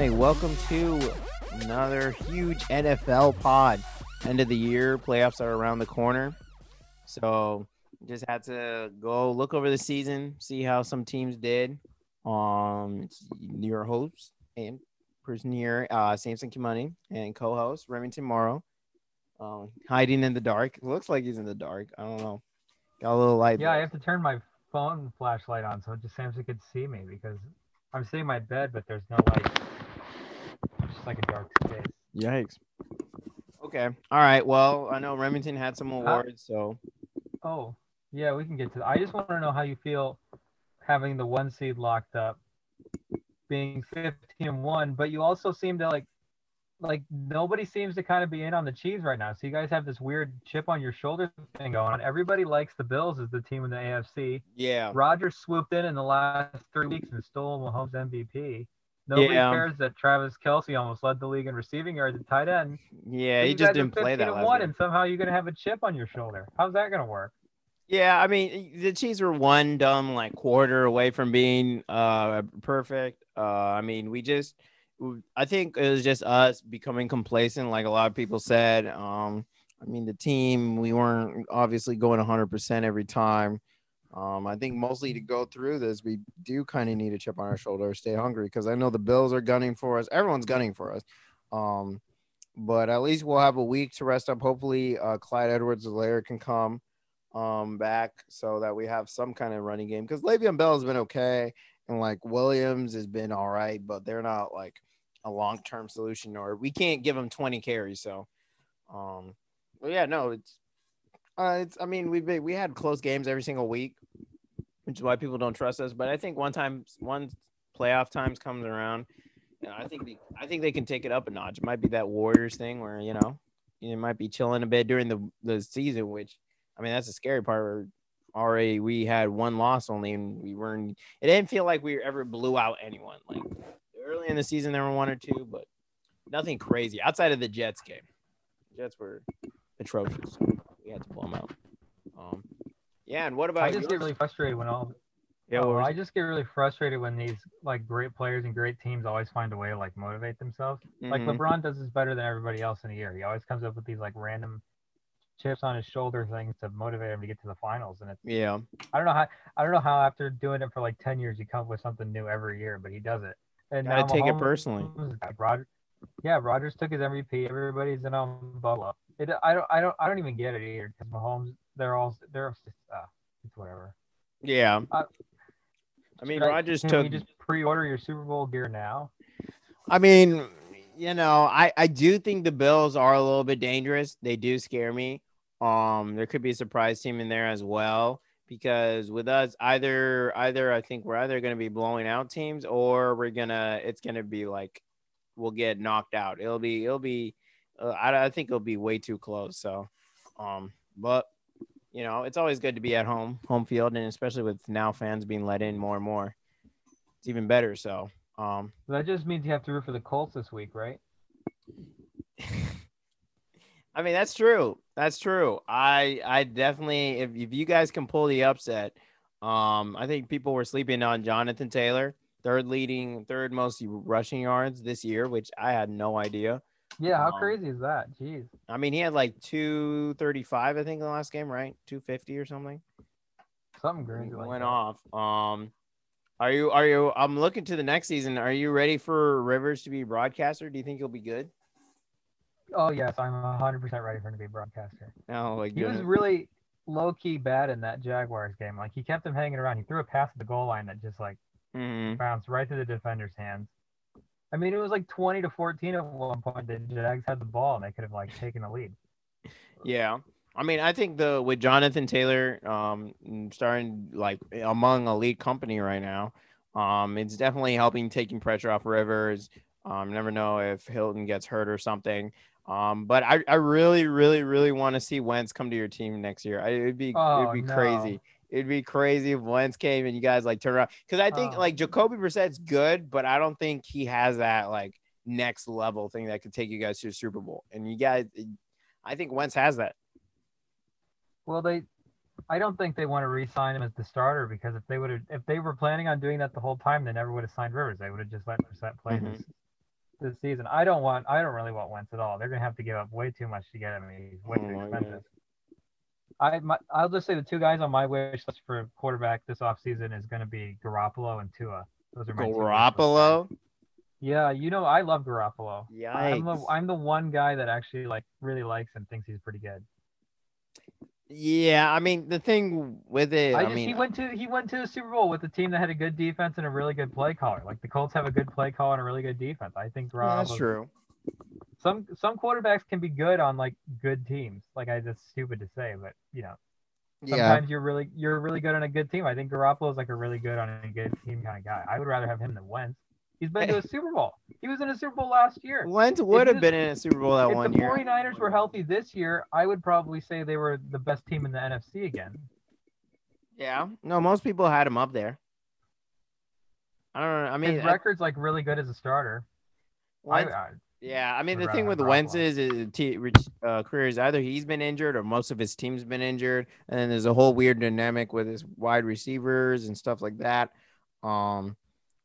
right, welcome to another huge NFL pod. End of the year, playoffs are around the corner. So just had to go look over the season, see how some teams did. Um, it's your host and person here, uh, Samson Kimani, and co-host Remington Morrow. Um, hiding in the dark. It looks like he's in the dark. I don't know. Got a little light. Yeah, I have to turn my phone flashlight on so just Samson could see me because I'm sitting in my bed, but there's no light. It's just like a dark space. Yikes. Okay. All right. Well, I know Remington had some awards, so Oh, yeah, we can get to that. I just want to know how you feel having the one seed locked up, being 15 and 1, but you also seem to like like nobody seems to kind of be in on the Chiefs right now. So you guys have this weird chip on your shoulder thing going on. Everybody likes the Bills as the team in the AFC. yeah. Rodgers swooped in in the last three weeks and stole Mahomes MVP. Nobody Yeah. cares that Travis Kelce almost led the league in receiving yards at tight end. Yeah, he just didn't play 15 that one, and somehow you're gonna have a chip on your shoulder. How's that gonna work? Yeah, I mean, the Chiefs were one dumb like quarter away from being uh perfect. Uh, I mean, we just, I think it was just us becoming complacent, like a lot of people said. Um, I mean, the team we weren't obviously going 100% every time. Um, I think mostly to go through this, we do kind of need a chip on our shoulder, stay hungry, because I know the Bills are gunning for us. Everyone's gunning for us. Um, but at least we'll have a week to rest up. Hopefully, uh, Clyde Edwards-Helaire can come um back so that we have some kind of running game because Le'Veon Bell has been okay and like Williams has been all right, but they're not like a long term solution or we can't give them 20 carries. So um well yeah, no, it's uh it's I mean we've been, we had close games every single week, which is why people don't trust us. But I think one time one playoff times comes around, I think they, I think they can take it up a notch. It might be that Warriors thing where, you know, you might be chilling a bit during the the season, which I mean, that's the scary part. Where already we had one loss only, and we weren't. It didn't feel like we ever blew out anyone. Like early in the season, there were one or two, but nothing crazy outside of the Jets game. Jets were atrocious. We had to blow them out. Um, yeah, and what about I just get really frustrated when all. yeah, oh, what was- I just get really frustrated when these like great players and great teams always find a way to like motivate themselves. Like Mhm. LeBron does this better than everybody else in a year. He always comes up with these like random chips on his shoulder things to motivate him to get to the finals. And it's yeah, I don't know how I don't know how after doing it for like ten years you come up with something new every year, but he does it. And Gotta now take it personally. Roger, yeah, Rodgers took his MVP. Everybody's in on Buffalo. It, I don't, I don't, I don't even get it either because Mahomes, they're all, they're, uh, it's whatever. yeah. Uh, I mean, I- Can took. you just pre-order your Super Bowl gear now? I mean, you know, I I do think the Bills are a little bit dangerous. They do scare me. Um, there could be a surprise team in there as well because with us, either either I think we're either going to be blowing out teams or we're gonna it's gonna be like we'll get knocked out. It'll be it'll be uh, I I think it'll be way too close. So, um, but you know, it's always good to be at home, home field, and especially with now fans being let in more and more, it's even better. So, um. That just means you have to root for the Colts this week, right? I mean, that's true. That's true. I I definitely if, if you guys can pull the upset, um, I think people were sleeping on Jonathan Taylor, third leading, third most rushing yards this year, which I had no idea. Yeah, how Um, crazy is that? Jeez. I mean, he had like 235, I think, in the last game, right? 250 or something. Something crazy like went that. off. Um, are you are you? I'm looking to the next season. Are you ready for Rivers to be broadcaster? Do you think he'll be good? Oh yes, I'm 100% ready for him to be a broadcaster. Oh like He was really low key bad in that Jaguars game. Like he kept him hanging around. He threw a pass at the goal line that just like Mhm. bounced right through the defender's hands. I mean, it was like 20 to 14 at one point. The Jags had the ball and they could have like taken the lead. Yeah. I mean, I think the with Jonathan Taylor um starting like among elite company right now, um, it's definitely helping taking pressure off Rivers. Um, never know if Hilton gets hurt or something. Um, but I, I really, really, really want to see Wentz come to your team next year. I, it'd be Oh, it'd be no. crazy. It'd be crazy if Wentz came and you guys like turn around. Because I think Oh. like Jacoby Brissett's good, but I don't think he has that like next level thing that could take you guys to the Super Bowl. And you guys, I think Wentz has that. Well, they, I don't think they want to re-sign him as the starter because if they would have, if they were planning on doing that the whole time, they never would have signed Rivers. They would have just let Brissett play Mhm. this this season. I don't want. I don't really want Wentz at all. They're gonna have to give up way too much to get him. He's way Oh too expensive. I my, I'll just say the two guys on my wish list for quarterback this offseason is going to be Garoppolo and Tua. Those are my two wish list guys. Garoppolo. Yeah, you know I love Garoppolo. I'm the Yikes. I'm the one guy that actually like really likes and thinks he's pretty good. Yeah, I mean the thing with it, I I, just mean, he went to he went to the Super Bowl with a team that had a good defense and a really good play caller. Like the Colts have a good play caller and a really good defense. I think yeah, that's true. Some some quarterbacks can be good on like good teams. Like I that's stupid to say, but you know Yeah, sometimes you're really you're really good on a good team. I think Garoppolo's like a really good on a good team kind of guy. I would rather have him than Wentz. He's been to a Super Bowl. He was in a Super Bowl last year. Wentz would have this- been in a Super Bowl that one year. if the year. 49ers were healthy this year, I would probably say they were the best team in the NFC again. Yeah, no, most people had him up there. I don't know. I mean, His record's like really good as a starter. I, Wentz- I, Yeah, I mean the thing with have Wentz is his t- uh, career is either he's been injured or most of his team's been injured, and then there's a whole weird dynamic with his wide receivers and stuff like that. Um,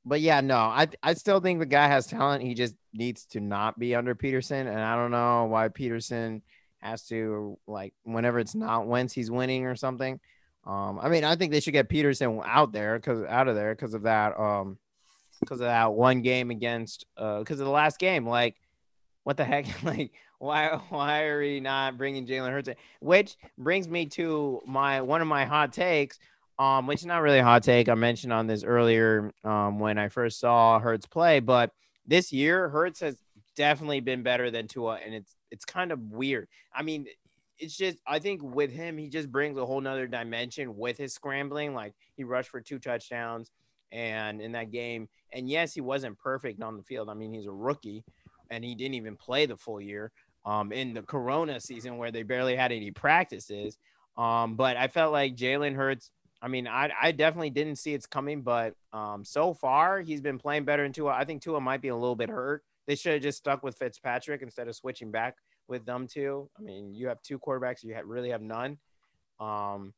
but yeah, no, I I still think the guy has talent. He just needs to not be under Pederson, and I don't know why Pederson has to like whenever it's not Wentz he's winning or something. Um, I mean, I think they should get Pederson out there because out of there because of that. Um, because of that one game against uh because of the last game like what the heck? Like why why are we not bringing Jalen Hurts in? which brings me to my one of my hot takes um which is not really a hot take. I mentioned on this earlier um when I first saw Hurts play but this year Hurts has definitely been better than Tua and it's it's kind of weird. I mean it's just I think with him he just brings a whole nother dimension with his scrambling. Like he rushed for two touchdowns and in that game and yes he wasn't perfect on the field. I mean he's a rookie and he didn't even play the full year um, in the Corona season where they barely had any practices. Um, but I felt like Jalen Hurts. I mean, I, I definitely didn't see it's coming, but um, so far he's been playing better than Tua. I think Tua might be a little bit hurt. They should have just stuck with Fitzpatrick instead of switching back with them two. I mean, you have two quarterbacks, you have, really have none. Um,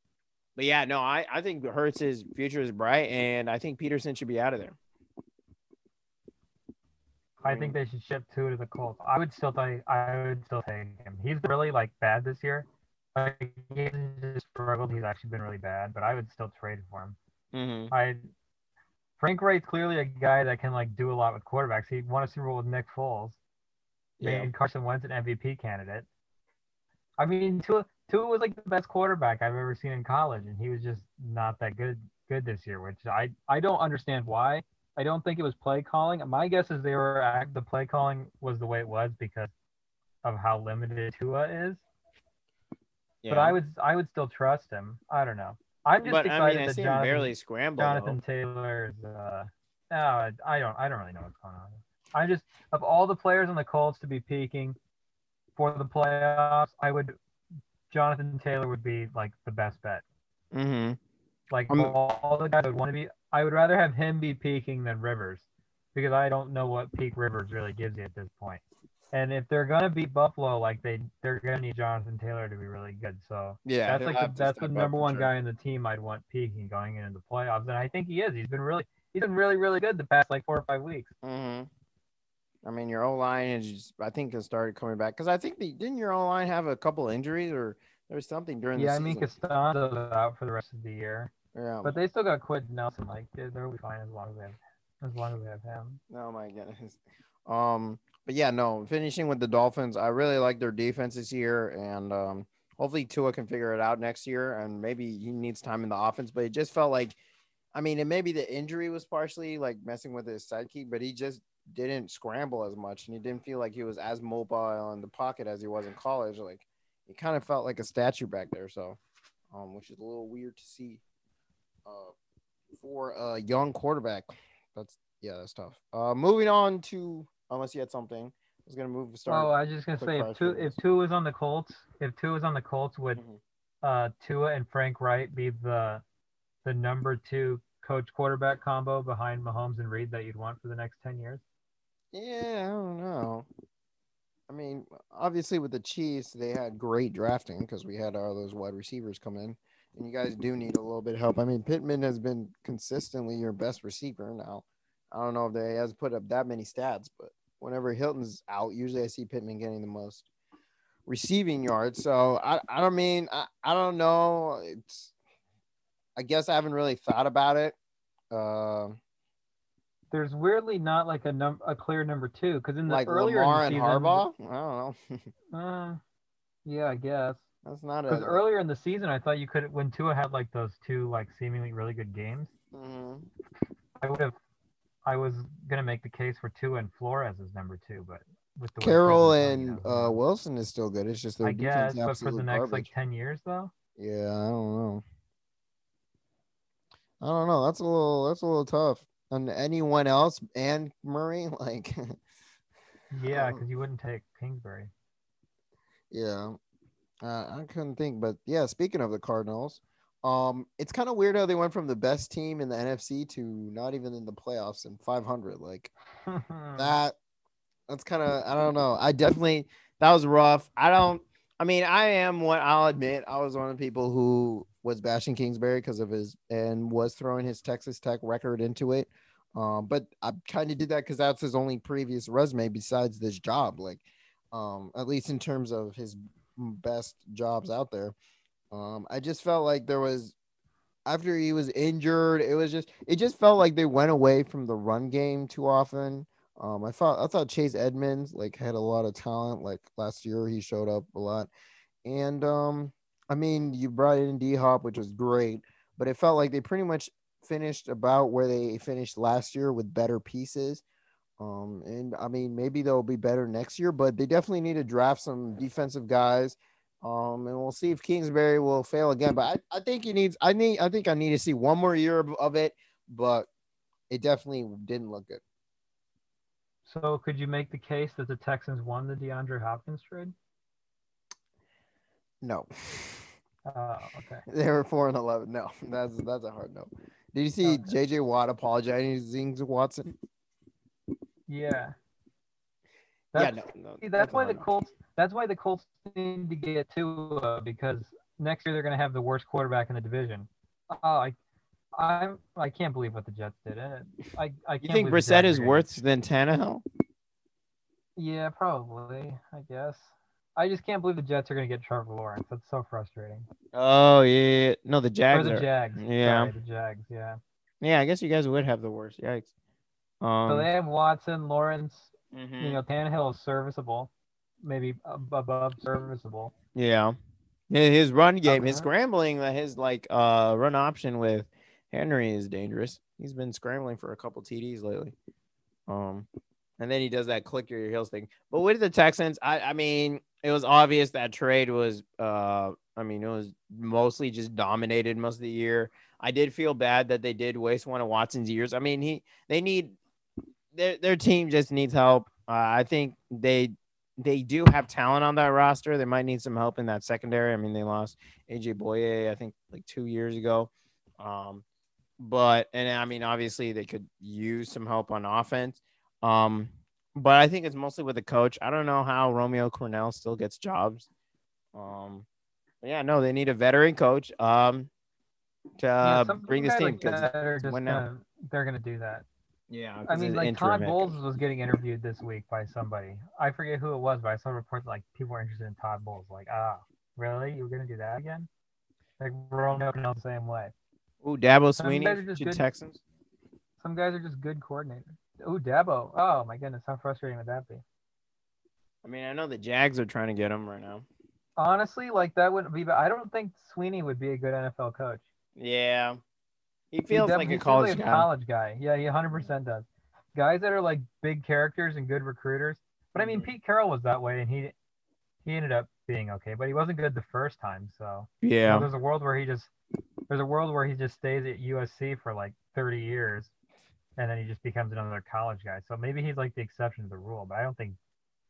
but yeah, no, I, I think Hurts' future is bright, and I think Pederson should be out of there. I think they should ship Tua to the Colts. I would still take I would still take him. He's really like bad this year. Like he hasn't just struggled. He's actually been really bad, but I would still trade for him. Mm-hmm. I Frank Reich's clearly a guy that can like do a lot with quarterbacks. He won a Super Bowl with Nick Foles. Yeah. Made Carson Wentz an MVP candidate. I mean, Tua Tua was like the best quarterback I've ever seen in college, and he was just not that good good this year, which I I don't understand why. I don't think it was play calling. My guess is they were act the play calling was the way it was because of how limited Tua is. Yeah. But I would I would still trust him. I don't know. I'm just but excited I mean, I that see him Jonathan, barely scramble. Jonathan Taylor is uh no, I I don't I don't really know what's going on. I just of all the players on the Colts to be peaking for the playoffs, I would Jonathan Taylor would be like the best bet. Mm-hmm. Like I'm- all, all the guys I would want to be I would rather have him be peaking than Rivers because I don't know what peak Rivers really gives you at this point. And if they're gonna beat Buffalo, like they they're gonna need Jonathan Taylor to be really good. So Yeah, that's like the, that's the number one sure. guy in the team I'd want peaking going into the playoffs, and I think he is. He's been really he's been really really good the past like four or five weeks. Mm-hmm. I mean, your O line is I think has started coming back because I think the didn't your O line have a couple injuries or there was something during the Yeah, I mean season. Castonzo's out for the rest of the year, yeah. but they still got Quenton Nelson. Like they're, they'll be fine as long as they have as long as they have him. Oh my goodness. Um, but yeah, no, finishing with the Dolphins, I really like their defense this year, and um, hopefully Tua can figure it out next year, and maybe he needs time in the offense. But it just felt like, I mean, and maybe the injury was partially like messing with his sidekick, but he just didn't scramble as much, and he didn't feel like he was as mobile in the pocket as he was in college. Like, he kind of felt like a statue back there, so, um, which is a little weird to see, uh, for a young quarterback. That's yeah, that's tough. Uh, moving on to unless you had something, I was gonna move. The start. Oh, I was just gonna say if Tua if Tua was on the Colts, if Tua was on the Colts, would Mhm. uh Tua and Frank Reich be the the number two coach quarterback combo behind Mahomes and Reid that you'd want for the next ten years? Yeah, I don't know. I mean, obviously with the Chiefs, they had great drafting because we had all those wide receivers come in, and you guys do need a little bit of help. I mean, Pittman has been consistently your best receiver now. I don't know if they has put up that many stats, but whenever Hilton's out, usually I see Pittman getting the most receiving yards. So I, I don't mean I, I don't know. It's I guess I haven't really thought about it. Uh, There's weirdly not like a num a clear number two because in the like earlier Lamar in and the season, Harbaugh. I don't know. Uh, yeah, I guess. That's not a. Because earlier in the season, I thought you could when Tua had like those two like seemingly really good games. Mhm. I would have. I was gonna make the case for Tua and Flores as number two, but with the way Carroll and uh, Wilson is still good. It's just their I guess, but for the next garbage. like ten years though. Yeah, I don't know. I don't know. That's a little. That's a little tough. And anyone else and Murray, like, Yeah, because you wouldn't take Kingsbury. yeah, uh, I couldn't think. But yeah, speaking of the Cardinals, um, it's kind of weird how they went from the best team in the NFC to not even in the playoffs and 500. Like that. That's kind of. I don't know. I definitely that was rough. I don't. I mean, I am what I'll admit. I was one of the people who was bashing Kingsbury because of his and was throwing his Texas Tech record into it. Um, but I kind of did that because that's his only previous resume besides this job. Like, um, at least in terms of his best jobs out there. Um, I just felt like there was after he was injured, it was just it just felt like they went away from the run game too often. Um, I thought I thought Chase Edmonds like had a lot of talent. Like last year, he showed up a lot, and um, I mean, you brought in D Hop, which was great, but it felt like they pretty much finished about where they finished last year with better pieces. Um, and I mean, maybe they'll be better next year, but they definitely need to draft some defensive guys. Um, and we'll see if Kingsbury will fail again. But I, I think he needs. I need. I think I need to see one more year of, of it. But it definitely didn't look good. So could you make the case that the Texans won the DeAndre Hopkins trade? No. Oh, okay. They were four and eleven. No, that's that's a hard no. Did you see Okay. JJ Watt apologizing to Watson? Yeah. yeah, That's, no, no. see, that's a why the. Colts. That's why the Colts need to get Tua because next year they're going to have the worst quarterback in the division. Oh, I, I'm. I can't believe what the Jets did. And I, I You think Brissett is worse than Tannehill? Yeah, probably. I guess. I just can't believe the Jets are going to get Trevor Lawrence. That's so frustrating. Oh yeah, no, the Or Jags the are. Jags. yeah. Sorry, the Jags. Yeah. Yeah, I guess you guys would have the worst. Yikes. Um, So they have Watson, Lawrence. mhm. You know, Tannehill is serviceable, maybe above serviceable. Yeah. Yeah, His run game, his scrambling, uh, his like uh run option with Henry is dangerous. He's been scrambling for a couple TDs lately. Um, and then he does that click your heels thing. But with the Texans, I I mean, it was obvious that trade was uh I mean, it was mostly just dominated most of the year. I did feel bad that they did waste one of Watson's years. I mean, he they need their their team just needs help. Uh, I think they they do have talent on that roster. They might need some help in that secondary. I mean, they lost AJ Bouye, I think, like two years ago. Um, but and I mean, obviously, they could use some help on offense. Um, but I think it's mostly with the coach. I don't know how Romeo Crennel still gets jobs. Um, yeah, no, they need a veteran coach. Um, to uh, some bring this team like because that win now. gonna, they're going to do that. Yeah, I mean, like Todd Bowles was getting interviewed this week by somebody. I forget who it was, but I saw a report that, like people were interested in Todd Bowles. Like, ah, really? You were going to do that again? Like Romeo Crennel the same way. Ooh, Dabo Swinney guys are just to good. Texans. Some guys are just good coordinators. Oh, Dabo. Oh my goodness, how frustrating would that be? I mean, I know the Jags are trying to get him right now. Honestly, like that wouldn't be. But I don't think Swinney would be a good NFL coach. Yeah, he He feels def- like he a college like guy. a college guy. Yeah, he 100% does. Guys that are like big characters and good recruiters. But I mean, Mhm. Pete Carroll was that way, and he he ended up being okay. But he wasn't good the first time. So you know, Yeah, there's a world where he just there's a world where he just stays at USC for like 30 years, and then he just becomes another college guy. So maybe he's like the exception to the rule. But I don't think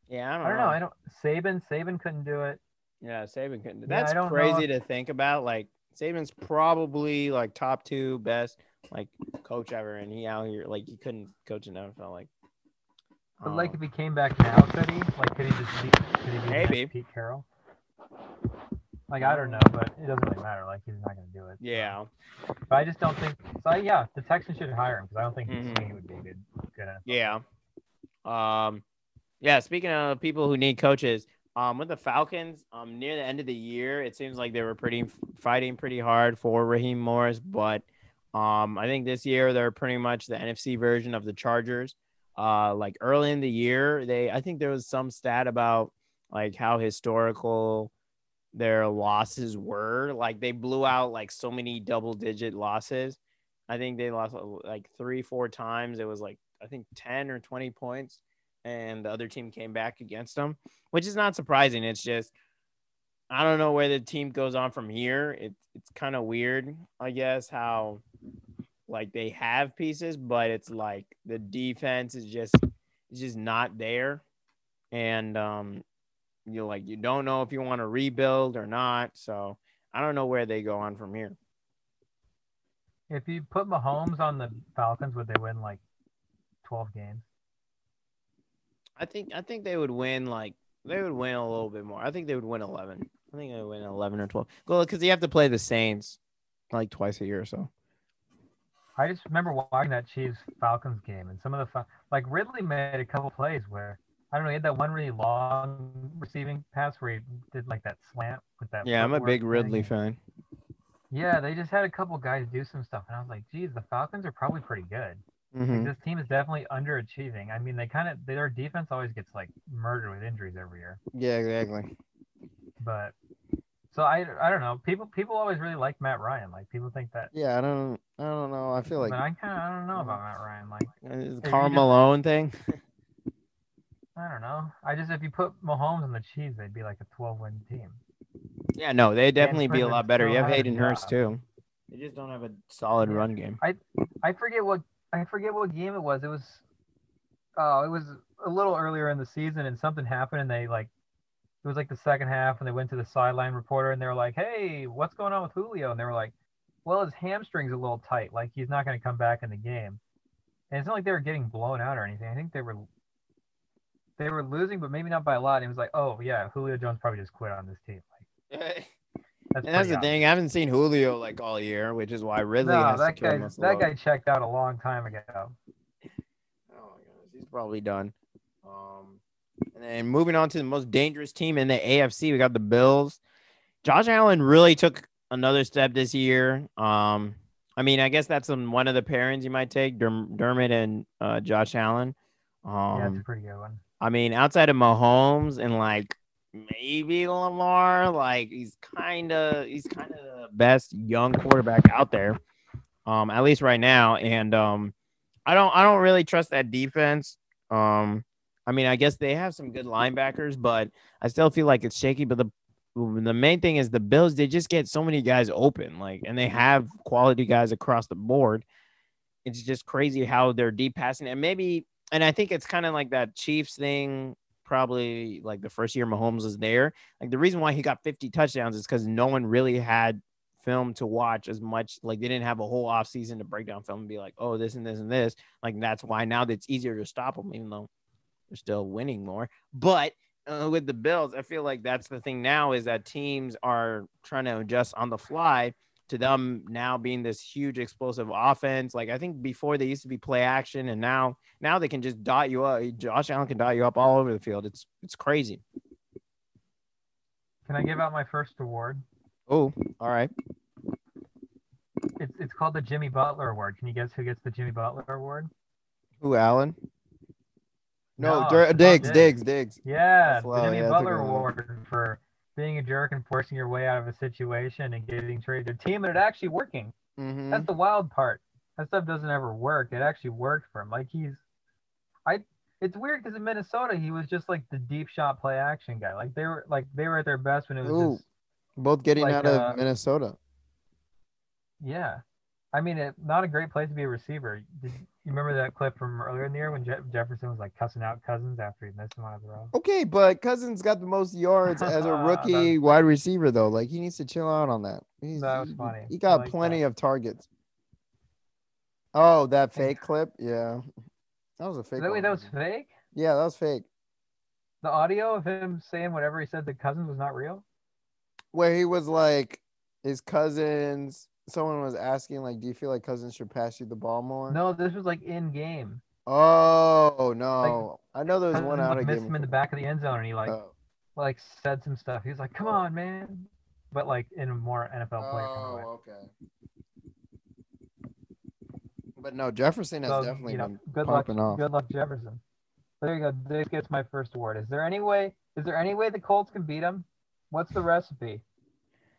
yeah. I don't, I don't know. I don't. Saban Saban couldn't do it. Yeah, Saban couldn't. Yeah, That's I crazy to think about. Like Saban's probably like top two best like coach ever, and he out here like he couldn't coach an NFL. Like, But like um, if he came back now, could he? Like could he just be could he be Maybe. Pete Carroll? Like I don't know, but it doesn't really matter. Like he's not gonna do it. so. yeah, But I just don't think. So yeah, the Texans should hire him because I don't think Mhm. Swinney would be good good. Yeah. Um, Yeah, speaking of people who need coaches, um, with the Falcons, um, near the end of the year, it seems like they were pretty fighting pretty hard for Raheem Morris, but um, I think this year they're pretty much the NFC version of the Chargers. Uh, like early in the year, they I think there was some stat about like how historical their losses were. Like they blew out like so many double digit losses. I think they lost like three, four times. It was like I think 10 or 20 points and the other team came back against them, which is not surprising. It's just I don't know where the team goes on from here. It, it's kind of weird, I guess, how like they have pieces, but it's like the defense is just it's just not there. And um you like you don't know if you want to rebuild or not. So I don't know where they go on from here. If you put Mahomes on the Falcons, would they win like twelve games? I think I think they would win like they would win a little bit more. I think they would win eleven. I think they would win eleven or twelve. Well, because you have to play the Saints like twice a year or so. I just remember watching that Chiefs Falcons game, and some of the like Ridley made a couple plays where I don't know, he had that one really long receiving pass where he did like that slant with that. Yeah, I'm a big Ridley fan. Yeah, they just had a couple guys do some stuff, and I was like, geez, the Falcons are probably pretty good. Mm-hmm. Like, this team is definitely underachieving. I mean, they kind of their defense always gets like murdered with injuries every year. Yeah, exactly. But so I I don't know. People people always really like Matt Ryan. Like people think that. Yeah, I don't I don't know. I feel like. But I kind of I don't know about Matt Ryan. Like the Karl Malone thing. I don't know. I just if you put Mahomes on the Chiefs, they'd be like a 12 win team. Yeah, no, they'd definitely be a lot better. You have Hayden Hurst too. They just don't have a solid run game. I I forget what I forget what game it was. It was oh, it was a little earlier in the season and something happened and they like it was like the second half and they went to the sideline reporter and they were like, "Hey, what's going on with Julio?" And they were like, "Well, his hamstring's a little tight. Like he's not going to come back in the game." And it's not like they were getting blown out or anything. I think they were they were losing, but maybe not by a lot. And he was like, "Oh yeah, Julio Jones probably just quit on this team." Like, that's, and that's the thing. I haven't seen Julio like all year, which is why Ridley no, has that guy, That guy checked out a long time ago. Oh my goodness, he's probably done. Um, and then moving on to the most dangerous team in the AFC, we got the Bills. Josh Allen really took another step this year. Um, I mean, I guess that's one of the pairings you might take, Dermot and uh, Josh Allen. Um, yeah, that's a pretty good one. I mean, outside of Mahomes and like maybe Lamar, like he's kind of he's kind of the best young quarterback out there, um, at least right now. And um, I don't I don't really trust that defense. Um, I mean, I guess they have some good linebackers, but I still feel like it's shaky. But the the main thing is the Bills, they just get so many guys open, like, and they have quality guys across the board. It's just crazy how they're deep passing, and maybe, and I think it's kind of like that Chiefs thing. Probably like the first year Mahomes was there. Like the reason why he got 50 touchdowns is because no one really had film to watch as much. Like they didn't have a whole off season to break down film and be like, oh, this and this and this. Like that's why now it's easier to stop them, even though they're still winning more. But uh, with the Bills, I feel like that's the thing now is that teams are trying to adjust on the fly to them now being this huge explosive offense. Like I think before they used to be play action, and now now they can just dot you up. Josh Allen can dot you up all over the field. It's it's crazy. Can I give out my first award? Oh, all right. It's it's called the Jimmy Butler Award. Can you guess who gets the Jimmy Butler Award? Who, Allen? No, no Diggs, Diggs, Diggs. Yeah, the Jimmy yeah, Butler Award for being a jerk and forcing your way out of a situation and getting traded to a team and it actually working. Mm-hmm. That's the wild part. That stuff doesn't ever work. It actually worked for him. Like he's, I. It's weird because in Minnesota he was just like the deep shot play action guy. Like they were like they were at their best when it was Ooh, just, both getting like, out of uh, Minnesota. Yeah, I mean, it, not a great place to be a receiver. You remember that clip from earlier in the year when Je- Jefferson was like cussing out Cousins after he missed him on the row? Okay, but Cousins got the most yards as a rookie wide receiver, though. Like he needs to chill out on that. He's, that was funny. He, he got like plenty that. of targets. Oh, that fake clip? Yeah, that was a fake. That, wait, that was fake. Yeah, that was fake. The audio of him saying whatever he said that Cousins was not real. Where he was like, his cousins someone was asking like, do you feel like Cousins should pass you the ball more? No, this was like in game. Oh no! I know there was one out like, of missed game. him in the back of the end zone, and he like Oh. like said some stuff. He was like, "Come oh. on, man," but like in a more NFL player of. Oh, okay. But no, Jefferson has So, definitely you know, been good luck, popping off. good luck, Jefferson. There you go. This gets my first award. Is there any way? Is there any way the Colts can beat him? What's the recipe?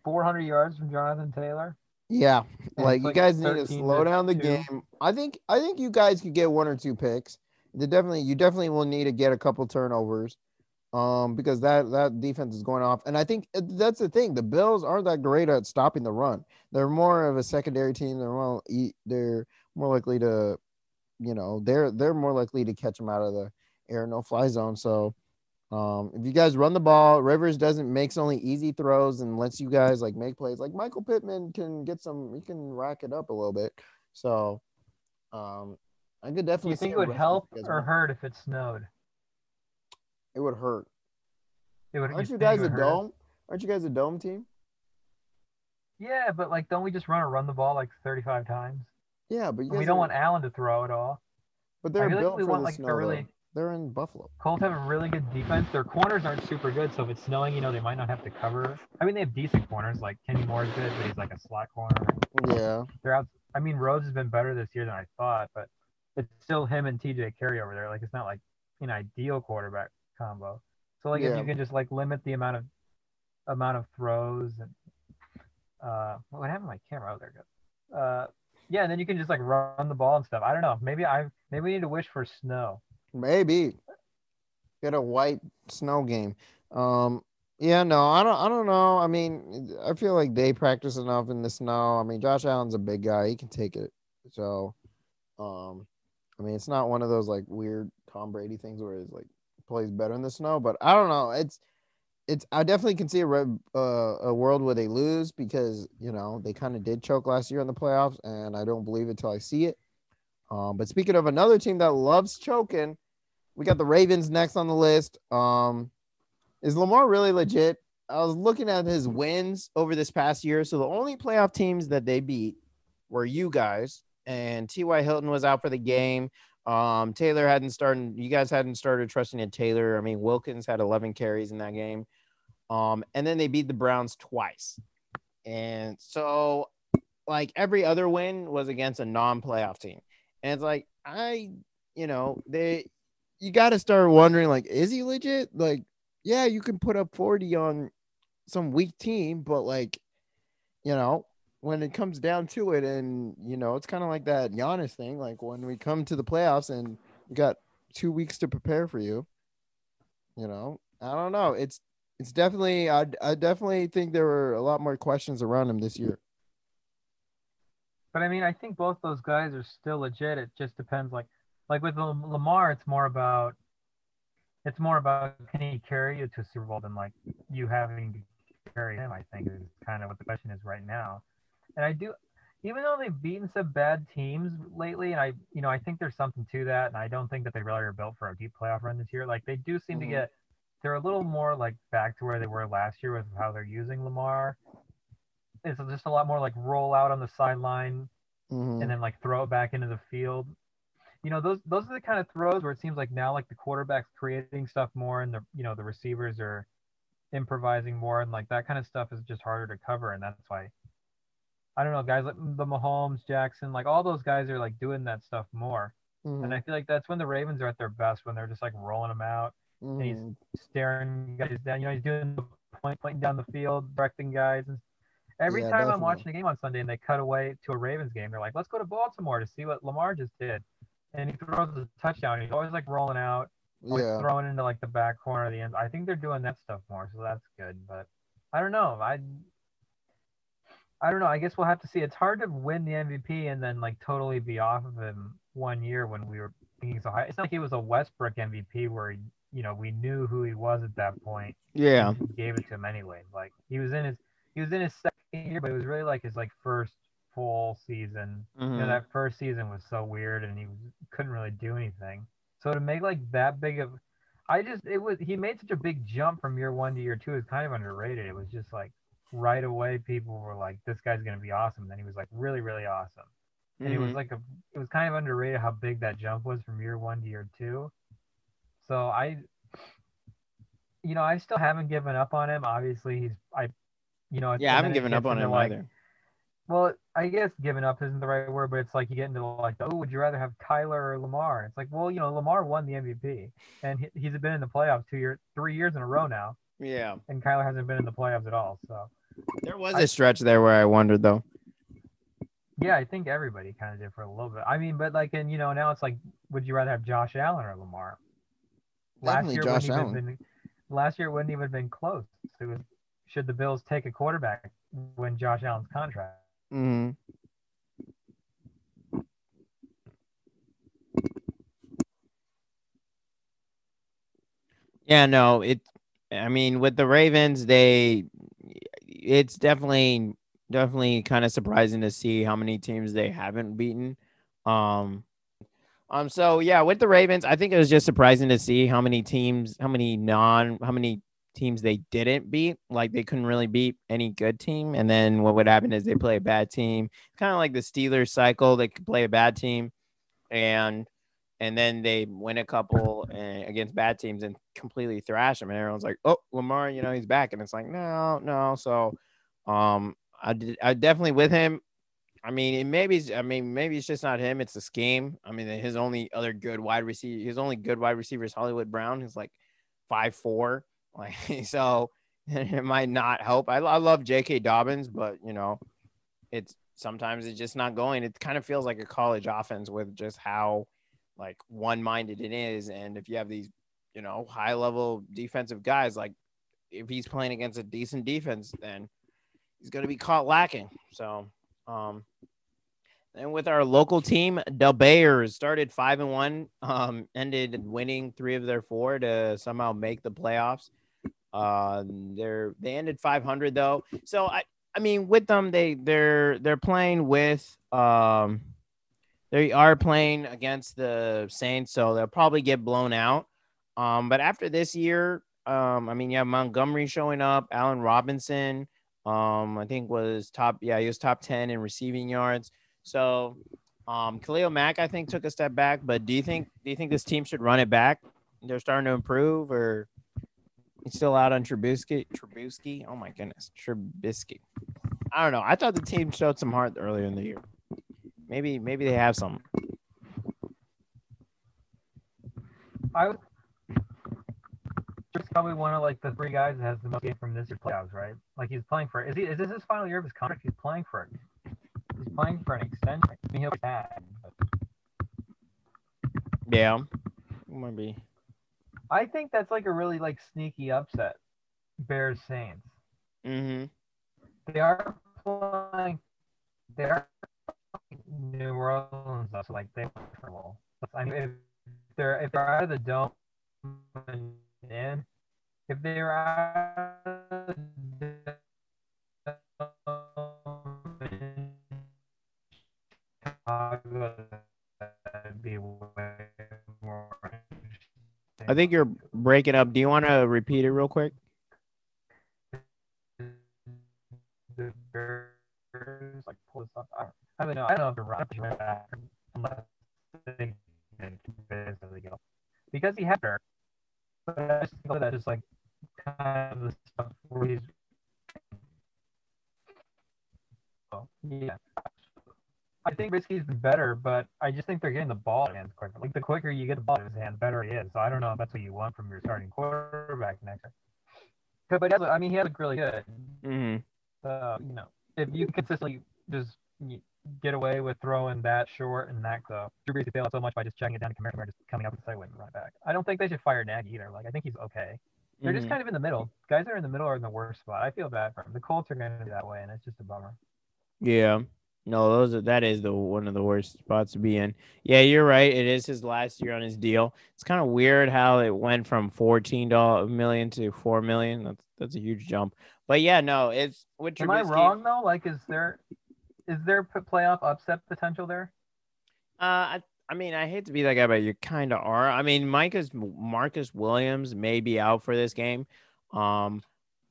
400 yards from Jonathan Taylor. Yeah, And like you like guys need to slow down the two. game. I think I think you guys could get one or two picks. The definitely you definitely will need to get a couple turnovers, um, because that that defense is going off. And I think uh, that's the thing. The Bills aren't that great at stopping the run. They're more of a secondary team. They're more they're more likely to, you know, they're they're more likely to catch them out of the air no fly zone. So. Um, if you guys run the ball, Rivers doesn't makes only easy throws and lets you guys like make plays. Like Michael Pittman can get some, he can rack it up a little bit. So, um, I could definitely you think see it would help you or win. hurt if it snowed? It would hurt. It would. Aren't you think guys a hurt dome? Aren't you guys a dome team? Yeah, but like, don't we just run or run the ball like 35 times? Yeah, but you we don't want Allen to throw it all. But they're I feel like built we for want the like snow. a really. though. They're in Buffalo. Colts have a really good defense. Their corners aren't super good, so if it's snowing, you know, they might not have to cover. I mean, they have decent corners. Like Kenny Moore is good, but he's like a slot corner. Yeah, They're out. I mean, Rhodes has been better this year than I thought, but it's still him and TJ Carrie over there. Like, it's not like an ideal quarterback combo. So like, if you can just like limit the amount of amount of throws and uh, what happened to my camera? Oh, there it goes. Uh, yeah, and then you can just like run the ball and stuff. I don't know. Maybe I maybe we need to wish for snow. Maybe get a white snow game. Um, yeah, no, I don't. I don't know. I mean, I feel like they practice enough in the snow. I mean, Josh Allen's a big guy; he can take it. So, um, I mean, it's not one of those like weird Tom Brady things where it's like plays better in the snow. But I don't know. It's it's. I definitely can see a uh, a world where they lose because you know they kind of did choke last year in the playoffs, and I don't believe it till I see it. Um, but speaking of another team that loves choking, we got the Ravens next on the list. Um, is Lamar really legit? I was looking at his wins over this past year. So the only playoff teams that they beat were you guys, and T.Y. Hilton was out for the game. Um, Taylor hadn't started. You guys hadn't started trusting in Taylor. I mean, Wilkins had 11 carries in that game. Um, and then they beat the Browns twice. And so, like every other win was against a non-playoff team. And it's like I, you know, they, you got to start wondering, like, is he legit? Like, yeah, you can put up 40 on some weak team, but like, you know, when it comes down to it, and you know, it's kind of like that Giannis thing. Like when we come to the playoffs and got two weeks to prepare for you, you know, I don't know. It's it's definitely I I definitely think there were a lot more questions around him this year. But I mean, I think both those guys are still legit. It just depends. Like, like with Lamar, it's more about, it's more about can he carry you to a Super Bowl than like you having to carry him. I think is kind of what the question is right now. And I do, even though they've beaten some bad teams lately, and I, you know, I think there's something to that. And I don't think that they really are built for a deep playoff run this year. Like they do seem Mhm. to get, they're a little more like back to where they were last year with how they're using Lamar. It's just a lot more like roll out on the sideline Mhm. and then like throw it back into the field. You know, those those are the kind of throws where it seems like now like the quarterback's creating stuff more and the you know the receivers are improvising more and like that kind of stuff is just harder to cover and that's why I don't know guys like the Mahomes, Jackson, like all those guys are like doing that stuff more. Mhm. And I feel like that's when the Ravens are at their best when they're just like rolling them out, Mhm. he's- staring guys down. You know, he's doing the point pointing down the field, directing guys and Every Yeah, time I'm watching a game on Sunday and they cut away to a Ravens game, they're like, let's go to Baltimore to see what Lamar just did. And he throws a touchdown. He's always like rolling out, always yeah. throwing into like the back corner of the end. I think they're doing that stuff more, so that's good. But I don't know. I I don't know. I guess we'll have to see. It's hard to win the MVP and then like totally be off of him one year when we were thinking so high. It's not like he was a Westbrook MVP where he, you know, we knew who he was at that point Yeah. gave it to him anyway. Like he was in his he was in his second year, but it was really like his like first full season. You know, Mhm. that first season was so weird and he was, couldn't really do anything. So to make like that big of I just it was he made such a big jump from year one to year two is kind of underrated. It was just like right away people were like, This guy's gonna be awesome. And then he was like really, really awesome. and it was Mhm. like a it was kind of underrated how big that jump was from year one to year two. So I, you know, I still haven't given up on him. Obviously, he's I, you know, yeah, I haven't given up on him like, either. Well, I guess giving up isn't the right word, but it's like you get into like, oh, would you rather have Kyler or Lamar? It's like, well, you know, Lamar won the MVP, and he, he's been in the playoffs two years, three years in a row now, Yeah, and Kyler hasn't been in the playoffs at all. So there was I- a stretch there where I wondered though. yeah, I think everybody kind of did for a little bit. I mean, but like, and you know, now it's like, would you rather have Josh Allen or Lamar? Definitely year Josh Allen. been, last year wouldn't even have been close. It was should the Bills take a quarterback when Josh Allen's contract? hmm Yeah, no, it. I mean, with the Ravens, they, it's definitely, definitely kind of surprising to see how many teams they haven't beaten. Um, um. So yeah, with the Ravens, I think it was just surprising to see how many teams, how many non, how many teams they didn't beat. Like they couldn't really beat any good team, and then what would happen is they play a bad team, kind of like the Steelers cycle. They could play a bad team, and and then they win a couple uh, against bad teams and completely thrash them. And everyone's like, "Oh, Lamar, you know he's back," and it's like, no, no. So, um, I did, I definitely with him. I mean, it maybe, I mean, maybe it's just not him; it's the scheme. I mean, his only other good wide receiver, his only good wide receiver is Hollywood Brown, who's like five four. Like, so it might not help. I, I love J.K. Dobbins, but you know, it's sometimes it's just not going. It kind of feels like a college offense with just how like one-minded it is and if you have these you know high level defensive guys like if he's playing against a decent defense then he's going to be caught lacking so um and with our local team the bears started five and one um ended winning three of their four to somehow make the playoffs uh they're they ended 500 though so i i mean with them they they're they're playing with um they are playing against the Saints, so they'll probably get blown out. Um, but after this year, um, I mean, you have Montgomery showing up, Allen Robinson, um, I think was top, yeah, he was top 10 in receiving yards. So um Khalil Mack, I think, took a step back. But do you think do you think this team should run it back? They're starting to improve, or he's still out on Trubisky? Trubisky? Oh my goodness, Trubisky. I don't know. I thought the team showed some heart earlier in the year. Maybe maybe they have some. I. Just probably one of like the three guys that has the most game from this year's playoffs, right? Like he's playing for. Is he? Is this his final year of his contract? He's playing for it. He's playing for an extension. I mean, he'll be bad. but Yeah, might be. I think that's like a really like sneaky upset. Bears Saints. Mm-hmm. They are playing. They are playing New Orleans, so like they well. I mean, if they're if they're out of the dome and in, if they're out of the dome Chicago, that'd be way more. I think you're breaking up. Do you want to repeat it real quick? like pull this up. I don't, know. I don't know if unless they because he had her. But I just that is like kind of the stuff where he's. Oh, yeah. I think Risky's better, but I just think they're getting the ball in his hands quicker. Like the quicker you get the ball in his hands, the better he is. So I don't know if that's what you want from your starting quarterback next year. But has, I mean, he has looked really good Mm-hmm. uh, you know, if you consistently just get away with throwing that short and that, uh, Drew Brees failed so much by just checking it down to Kamara, just coming up with the sideway and run it back. I don't think they should fire Nagy either. Like, I think he's okay. They're just Mhm. kind of in the middle. Guys that are in the middle are in the worst spot. I feel bad for them. The Colts are going to be that way, and it's just a bummer. Yeah. No, those are that is the one of the worst spots to be in. Yeah, you're right. It is his last year on his deal. It's kind of weird how it went from fourteen million to four million. That's that's a huge jump. But yeah, no, it's with Am I wrong though? Like, is there is there playoff upset potential there? Uh, I, I mean, I hate to be that guy, but you kind of are. I mean, Micah's Marcus Williams may be out for this game. Um,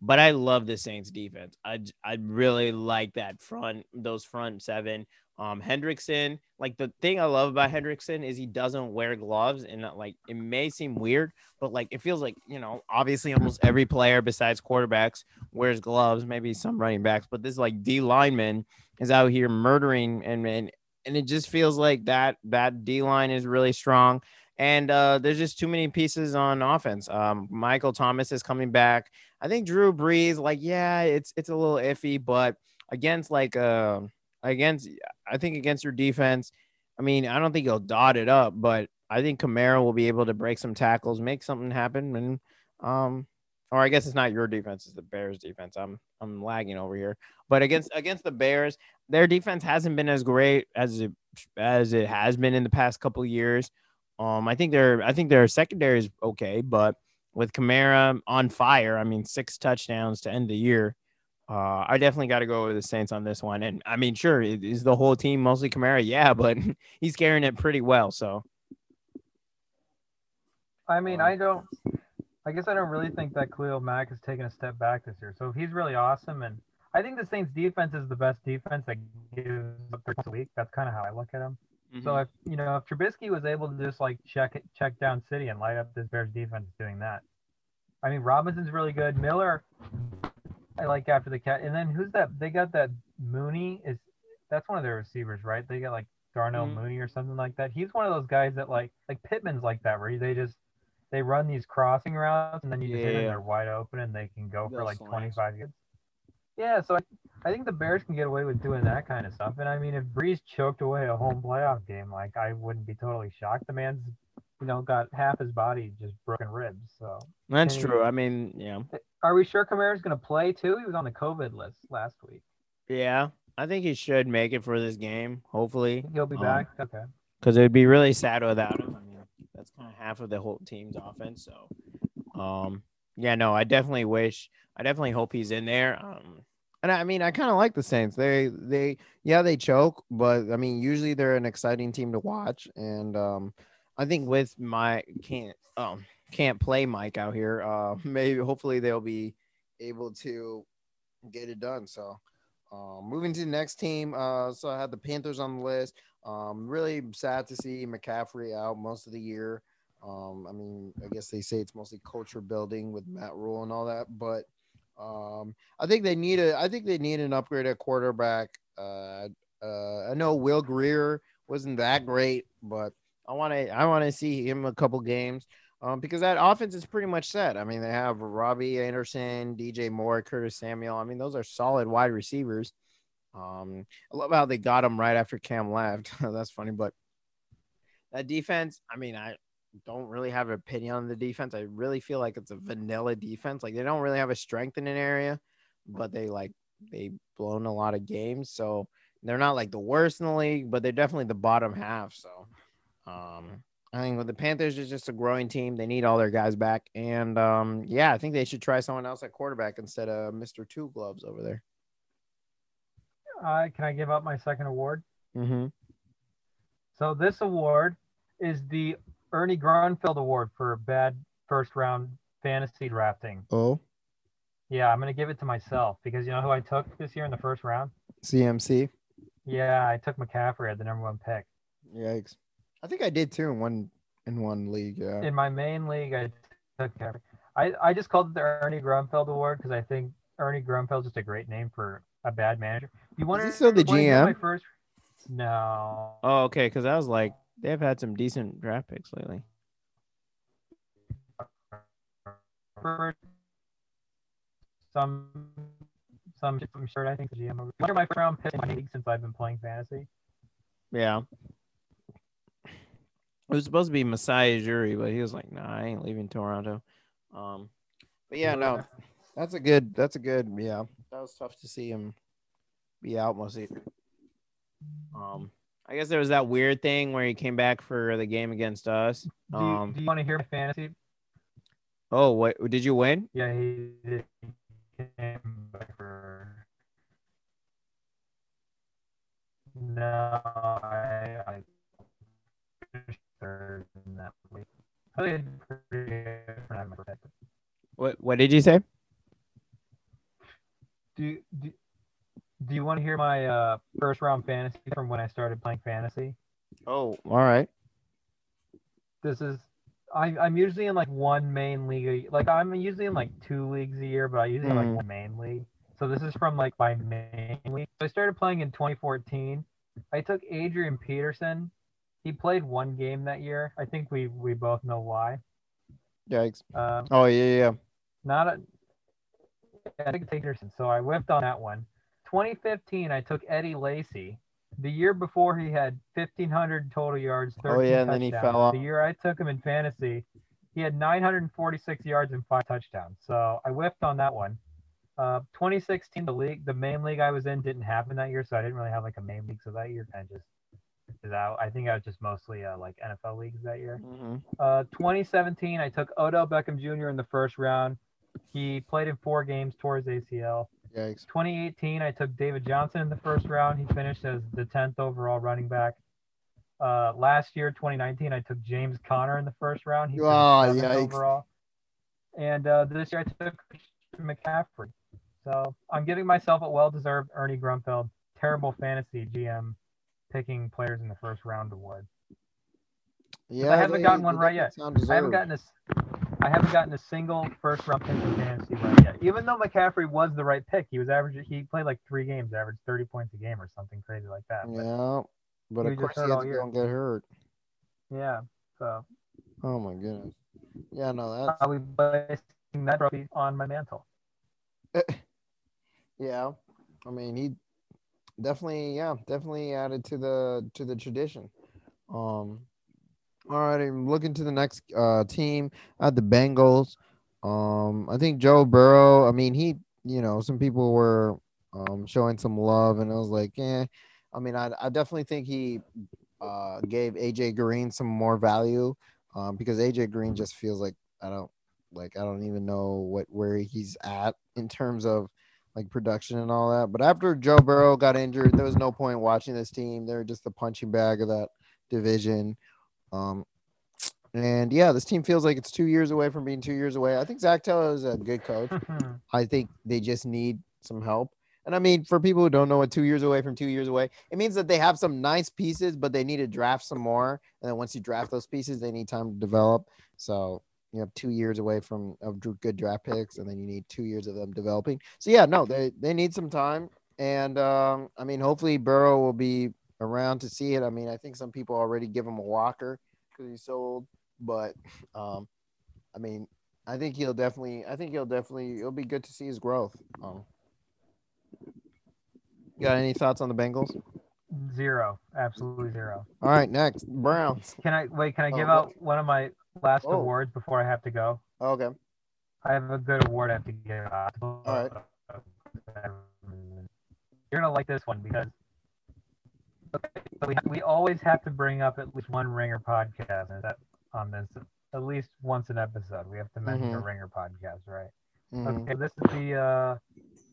but I love the Saints defense. I I really like that front, those front seven. Um, Hendrickson, like the thing I love about Hendrickson is he doesn't wear gloves, and uh, like it may seem weird, but like it feels like you know, obviously almost every player besides quarterbacks wears gloves, maybe some running backs, but this like D lineman is out here murdering, and and and it just feels like that that D line is really strong. And uh, there's just too many pieces on offense. Um, Michael Thomas is coming back. I think Drew Brees, like, yeah, it's it's a little iffy, but against like uh against I think against your defense, I mean, I don't think he'll dot it up, but I think Kamara will be able to break some tackles, make something happen, and um, or I guess it's not your defense, it's the Bears defense. I'm I'm lagging over here, but against against the Bears, their defense hasn't been as great as it as it has been in the past couple years. Um, I think their I think their secondary is okay, but with Kamara on fire, I mean, six touchdowns to end the year. Uh, I definitely got to go with the Saints on this one. And I mean, sure, is the whole team mostly Kamara? Yeah, but he's carrying it pretty well. So, I mean, I don't, I guess I don't really think that Khalil Mack has taken a step back this year. So if he's really awesome, and I think the Saints defense is the best defense that gives up 30 points a week. That's kind of how I look at them. Mm-hmm. So if you know if Trubisky was able to just like check it, check down City and light up this Bears defense doing that. I mean, Robinson's really good. Miller, I like after the cat. And then who's that? They got that Mooney. Is that's one of their receivers, right? They got like Darnell mm-hmm. Mooney or something like that. He's one of those guys that like like Pittman's like that, where they just they run these crossing routes and then you just hit them, they're wide open and they can go for like 25 yards. Yeah, so I, I think the Bears can get away with doing that kind of stuff. And I mean, if Brees choked away a home playoff game, like I wouldn't be totally shocked. The man's, you know, got half his body just broken ribs. So that's true. I mean, yeah. Are we sure Kamara's going to play too? He was on the COVID list last week. Yeah, I think he should make it for this game. Hopefully, he'll be um, back. Okay. Because it would be really sad without him. I mean, that's kind of half of the whole team's offense. So, um, yeah, no, I definitely wish. I definitely hope he's in there. Um, and I mean, I kind of like the Saints. They, they, yeah, they choke, but I mean, usually they're an exciting team to watch. And um, I think with my can't, um, can't play Mike out here. Uh, maybe hopefully they'll be able to get it done. So, uh, moving to the next team. Uh, so I had the Panthers on the list. Um, really sad to see McCaffrey out most of the year. Um, I mean, I guess they say it's mostly culture building with Matt Rhule and all that, but um, I think they need a. I think they need an upgrade at quarterback. Uh, uh, I know Will Grier wasn't that great, but I want to. I want to see him a couple games um, because that offense is pretty much set. I mean, they have Robbie Anderson, DJ Moore, Curtis Samuel. I mean, those are solid wide receivers. Um, I love how they got him right after Cam left. That's funny, but that defense. I mean, I don't really have an opinion on the defense. I really feel like it's a vanilla defense. Like they don't really have a strength in an area, but they like they blown a lot of games. So they're not like the worst in the league, but they're definitely the bottom half. So um I think with the Panthers is just a growing team. They need all their guys back. And um, yeah, I think they should try someone else at quarterback instead of Mr. Two Gloves over there. Uh, can I give up my second award? Mm-hmm. So this award is the Ernie Grunfeld Award for bad first round fantasy drafting. Oh. Yeah, I'm gonna give it to myself because you know who I took this year in the first round? CMC. Yeah, I took McCaffrey at the number one pick. Yikes. I think I did too in one in one league. Yeah. In my main league, I took I I just called it the Ernie Grunfeld Award because I think Ernie Grunfeld's just a great name for a bad manager. You want to still the GM? First... No. Oh, okay. Because I was like, they've had some decent draft picks lately. some some shirt I think the GM. Under my first round pick in my league since I've been playing fantasy. Yeah. It was supposed to be Masai Ujiri, but he was like, "Nah, I ain't leaving Toronto." Um, but yeah, no, that's a good. That's a good. Yeah, that was tough to see him be out mostly. Um, I guess there was that weird thing where he came back for the game against us. Do you, um, do you want to hear my fantasy? Oh, what did you win? Yeah, he, he came back for. No, I, I third in that week. What What did you say? Do, do Do you want to hear my uh, first round fantasy from when I started playing fantasy? Oh, all right. This is I, I'm usually in like one main league. Like I'm usually in like two leagues a year, but I usually have Mhm. like one main league. So this is from like my main league. So I started playing in 2014. I took Adrian Peterson. He played one game that year. I think we we both know why. Yikes. Um, Oh yeah, yeah. not a. I think it's Peterson. So I whiffed on that one. 2015, I took Eddie Lacy. The year before, he had 1,500 total yards. 13 Oh, yeah, and then he fell off. The year I took him in fantasy, he had 946 yards and five touchdowns. So I whiffed on that one. Uh, 2016, the league, the main league I was in didn't happen that year, so I didn't really have like a main league. So that year kind of just is out. I think I was just mostly uh, like NFL leagues that year. hmm Uh, 2017, I took Odell Beckham Jr. in the first round. He played in four games, tore his ACL. Yikes. 2018, I took David Johnson in the first round. He finished as the 10th overall running back. Uh, last year, 2019, I took James Conner in the first round. He finished Oh, yikes. overall. And uh, this year, I took Christian McCaffrey. So I'm giving myself a well-deserved Ernie Grunfeld terrible fantasy GM picking players in the first round award. Yeah, I haven't gotten one right yet. I haven't gotten a, I haven't gotten a single first round pick in fantasy right yet. Even though McCaffrey was the right pick, he was averaging. He played like three games, averaged thirty points a game or something crazy like that. But, Yeah, but of course he had to go get hurt. yeah. So Oh my goodness. Yeah, no, that's I'll be placing that trophy on my mantle. yeah. I mean, he definitely, yeah, definitely added to the to the tradition. Um, all right, I'm looking to the next uh team at the Bengals. Um, I think Joe Burrow. I mean, he, you know, some people were um showing some love, and I was like, yeah. I mean, I I definitely think he uh gave AJ Green some more value, um, because AJ Green just feels like I don't like I don't even know what where he's at in terms of like production and all that. But after Joe Burrow got injured, there was no point watching this team. They're just the punching bag of that division. Um, and yeah, this team feels like it's two years away from being two years away. I think Zac Taylor is a good coach. I think they just need some help. And I mean, for people who don't know what two years away from two years away, it means that they have some nice pieces, but they need to draft some more. And then once you draft those pieces, they need time to develop. So you have two years away from of good draft picks, and then you need two years of them developing. So yeah, no, they they need some time. And um, I mean, hopefully Burrow will be around to see it. I mean, I think some people already give him a walker because he's so old, but um, I mean, I think he'll definitely. I think he'll definitely. It'll be good to see his growth. Um, you got any thoughts on the Bengals? Zero, absolutely zero. All right, next Browns. Can I wait? Can I Oh, give what? out one of my last Oh. awards before I have to go? Okay. I have a good award I have to give out. All right. You're gonna like this one because we, we always have to bring up at least one Ringer podcast and that on this at least once an episode. We have to mention a Mhm. Ringer podcast, right? Mhm. Okay, this is the uh,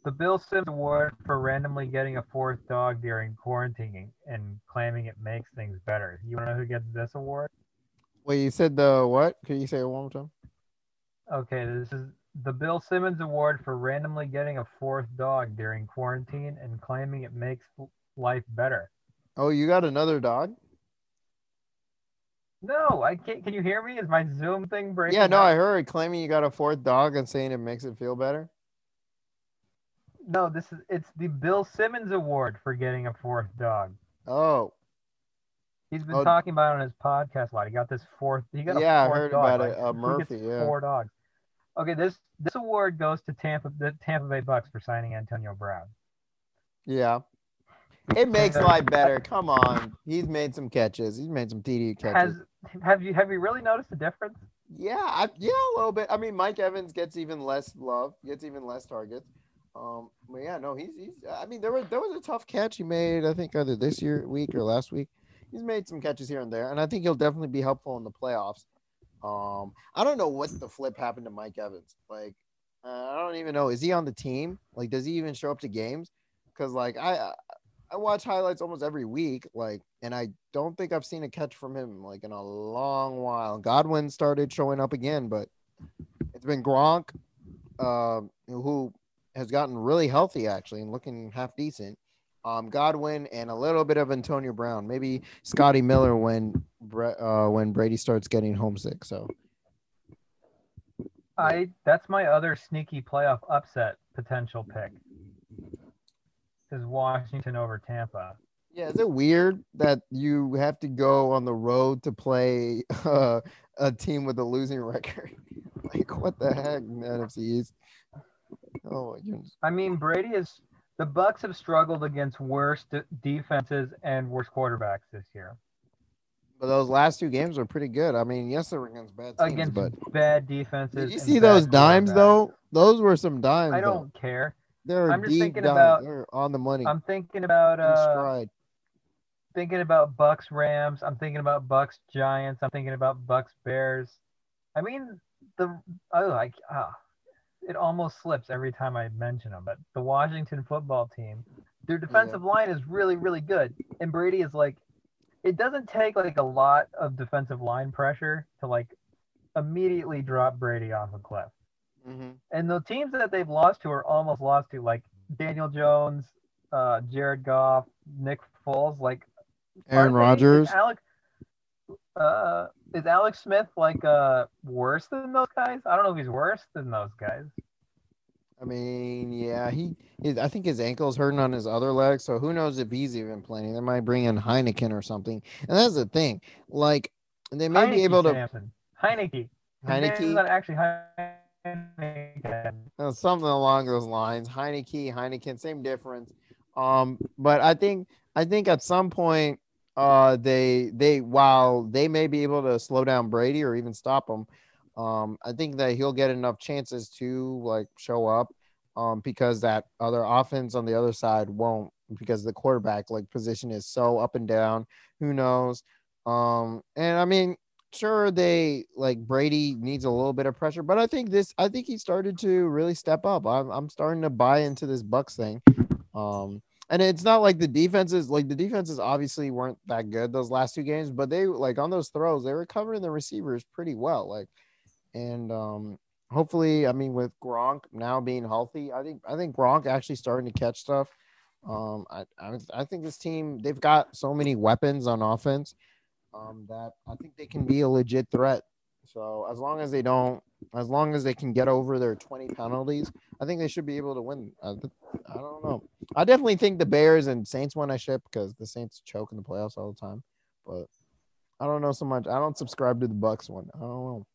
the Bill Simmons Award for randomly getting a fourth dog during quarantining and claiming it makes things better. You wanna know who gets this award? Wait, you said the what? Can you say it one more time? Okay, this is the Bill Simmons Award for randomly getting a fourth dog during quarantine and claiming it makes life better. Oh, you got another dog? No, I can't. Can you hear me? Is my Zoom thing breaking? Yeah, no, up? I heard claiming you got a fourth dog and saying it makes it feel better. No, this is it's the Bill Simmons Award for getting a fourth dog. Oh, He's been Oh. talking about it on his podcast a lot. He got this fourth. He got a Yeah, I fourth heard dog. about it, Like, uh, Murphy, yeah. Four dogs. Okay, this this award goes to Tampa the Tampa Bay Bucs for signing Antonio Brown. yeah. It makes life better. Come on, he's made some catches. He's made some TD catches. Has have you have you really noticed the difference? Yeah, I, yeah, a little bit. I mean, Mike Evans gets even less love, gets even less targets. Um, but yeah, no, he's he's. I mean, there was there was a tough catch he made. I think either this year week or last week. He's made some catches here and there, and I think he'll definitely be helpful in the playoffs. Um, I don't know what the flip happened to Mike Evans. Like, uh, I don't even know. Is he on the team? Like, does he even show up to games? Because like I I- watch highlights almost every week. Like, and I don't think I've seen a catch from him like in a long while. Godwin started showing up again, but it's been Gronk, um, who has gotten really healthy actually and looking half decent. Um, Godwin and a little bit of Antonio Brown, maybe Scotty Miller when uh, when Brady starts getting homesick. So I that's my other sneaky playoff upset potential pick. Is Washington over Tampa? Yeah, is it weird that you have to go on the road to play uh, a team with a losing record? like, what the heck, NFC East? Oh my goodness. I mean, Brady is. The Bucs have struggled against worse de- defenses and worse quarterbacks this year. But those last two games were pretty good. I mean, yes, they were against bad teams, against but bad defenses. Did you see those dimes though? Those were some dimes. I don't though. care. They're I'm just thinking dimes. about. They're on the money. I'm thinking about. Uh, thinking about Bucs Rams. I'm thinking about Bucs Giants. I'm thinking about Bucs Bears. I mean, the oh, like ah, it almost slips every time I mention them. But the Washington football team, their defensive yeah. line is really, really good, and Brady is like, it doesn't take like a lot of defensive line pressure to like immediately drop Brady off a cliff. Mm-hmm. And the teams that they've lost to are almost lost to, like Daniel Jones, uh, Jared Goff, Nick Foles, like Aaron Rodgers. Alex, uh, is Alex Smith like uh worse than those guys? I don't know if he's worse than those guys. I mean, yeah, he, his, I think his ankle's hurting on his other leg, so who knows if he's even playing? They might bring in Heineken or something, and that's the thing. Like, they may Heinicke, be able to Samson. Heinicke. Actually Heineken. Something along those lines. Heinicke, Heineken, same difference. Um, but I think I think at some point, uh, they they while they may be able to slow down Brady or even stop him, um, I think that he'll get enough chances to like show up, um, because that other offense on the other side won't because the quarterback like position is so up and down. Who knows? Um, and I mean, sure they like Brady needs a little bit of pressure, but I think this I think he started to really step up. I'm I'm starting to buy into this Bucs thing. Um, and it's not like the defenses like the defenses obviously weren't that good those last two games, but they like on those throws they were covering the receivers pretty well. Like, and um, hopefully, I mean, with Gronk now being healthy, I think I think Gronk actually starting to catch stuff. Um, I, I I think this team they've got so many weapons on offense um, that I think they can be a legit threat. So as long as they don't, as long as they can get over their 20 penalties, I think they should be able to win. I, I don't know. I definitely think the Bears and Saints one I ship because the Saints choke in the playoffs all the time. But I don't know so much. I don't subscribe to the Bucs one. I don't know.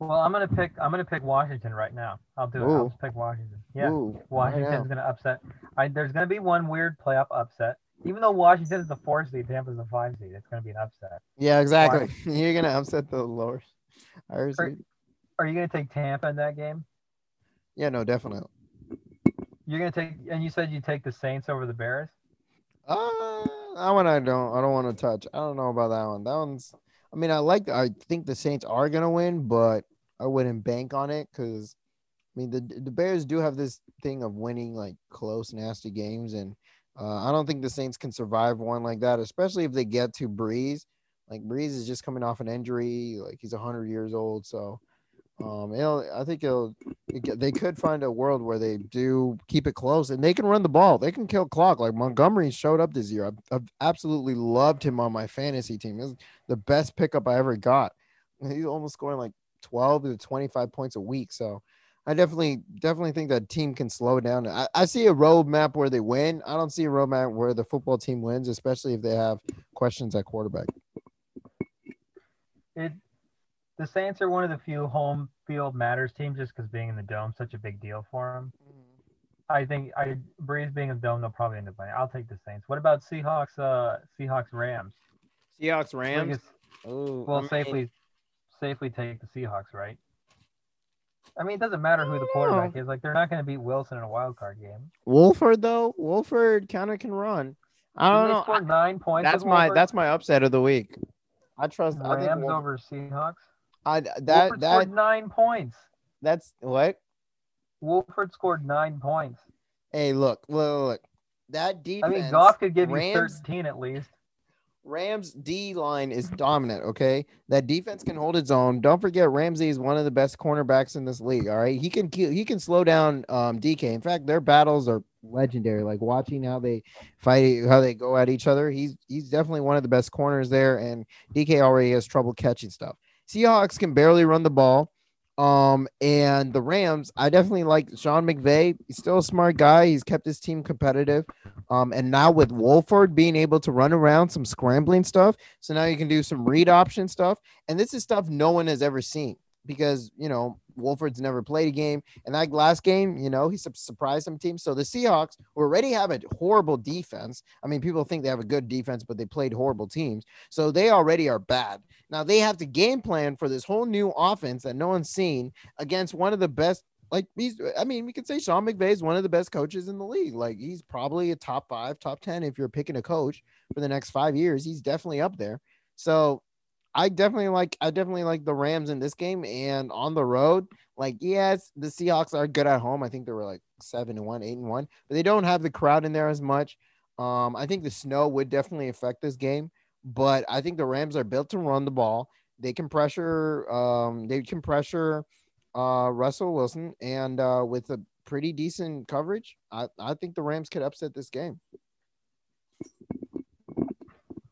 Well, I'm gonna pick. I'm gonna pick Washington right now. I'll do it. Ooh. I'll pick Washington. Yeah, Ooh, Washington's gonna upset. I, there's gonna be one weird playoff upset. Even though Washington is the four seed, Tampa's the five seed. It's gonna be an upset. Yeah, exactly. You're gonna upset the lower. Are, are you gonna take Tampa in that game? Yeah, no, definitely. You're gonna take, and you said you take the Saints over the Bears. Uh, that one I don't. I don't want to touch. I don't know about that one. That one's. I mean, I like. I think the Saints are gonna win, but I wouldn't bank on it because, I mean, the the Bears do have this thing of winning like close, nasty games, and uh, I don't think the Saints can survive one like that, especially if they get to Brees. Like Brees is just coming off an injury, like he's hundred years old, so um, I think it'll, it, they could find a world where they do keep it close and they can run the ball. They can kill clock. Like Montgomery showed up this year. I've, I've absolutely loved him on my fantasy team. It's the best pickup I ever got. He's almost scoring like 12 to 25 points a week. So I definitely, definitely think that team can slow down. I, I see a roadmap where they win. I don't see a roadmap where the football team wins, especially if they have questions at quarterback. It the Saints are one of the few home field matters teams just because being in the dome such a big deal for them. Mm-hmm. I think I Brees being a dome, they'll probably end up winning. I'll take the Saints. What about Seahawks? Uh, Seahawks Rams. Seahawks Rams. Ooh, well, I safely, safely take the Seahawks, right? I mean, it doesn't matter who the quarterback oh. is. Like, they're not going to beat Wilson in a wild card game. Wolford though, Wolford kind of can run. I don't know. Scored nine points. That's my that's my upset of the week. I trust Rams I over Seahawks. I that Wolford that scored nine points. That's what Wolford scored nine points. Hey, look, look, look. That defense. I mean, Goff could give Rams, you thirteen at least. Rams D line is dominant. Okay, that defense can hold its own. Don't forget Ramsey is one of the best cornerbacks in this league. All right, he can he can slow down um, DK. In fact, their battles are legendary. Like watching how they fight, how they go at each other. He's he's definitely one of the best corners there, and DK already has trouble catching stuff. Seahawks can barely run the ball. Um, and the Rams, I definitely like Sean McVay. He's still a smart guy. He's kept his team competitive. Um, and now with Wolford being able to run around some scrambling stuff, so now you can do some read option stuff. And this is stuff no one has ever seen because you know Wolford's never played a game. And that last game, you know, he surprised some teams. So the Seahawks already have a horrible defense. I mean, people think they have a good defense, but they played horrible teams. So they already are bad. Now they have to game plan for this whole new offense that no one's seen against one of the best. Like he's, I mean, we could say Sean McVay is one of the best coaches in the league. Like he's probably a top five, top 10 if you're picking a coach for the next five years. He's definitely up there. So I definitely like I definitely like the Rams in this game and on the road. Like, yes, the Seahawks are good at home. I think they were like seven and one, eight and one, but they don't have the crowd in there as much. Um, I think the snow would definitely affect this game, but I think the Rams are built to run the ball. They can pressure, um, they can pressure uh, Russell Wilson, and uh, with a pretty decent coverage, I, I think the Rams could upset this game.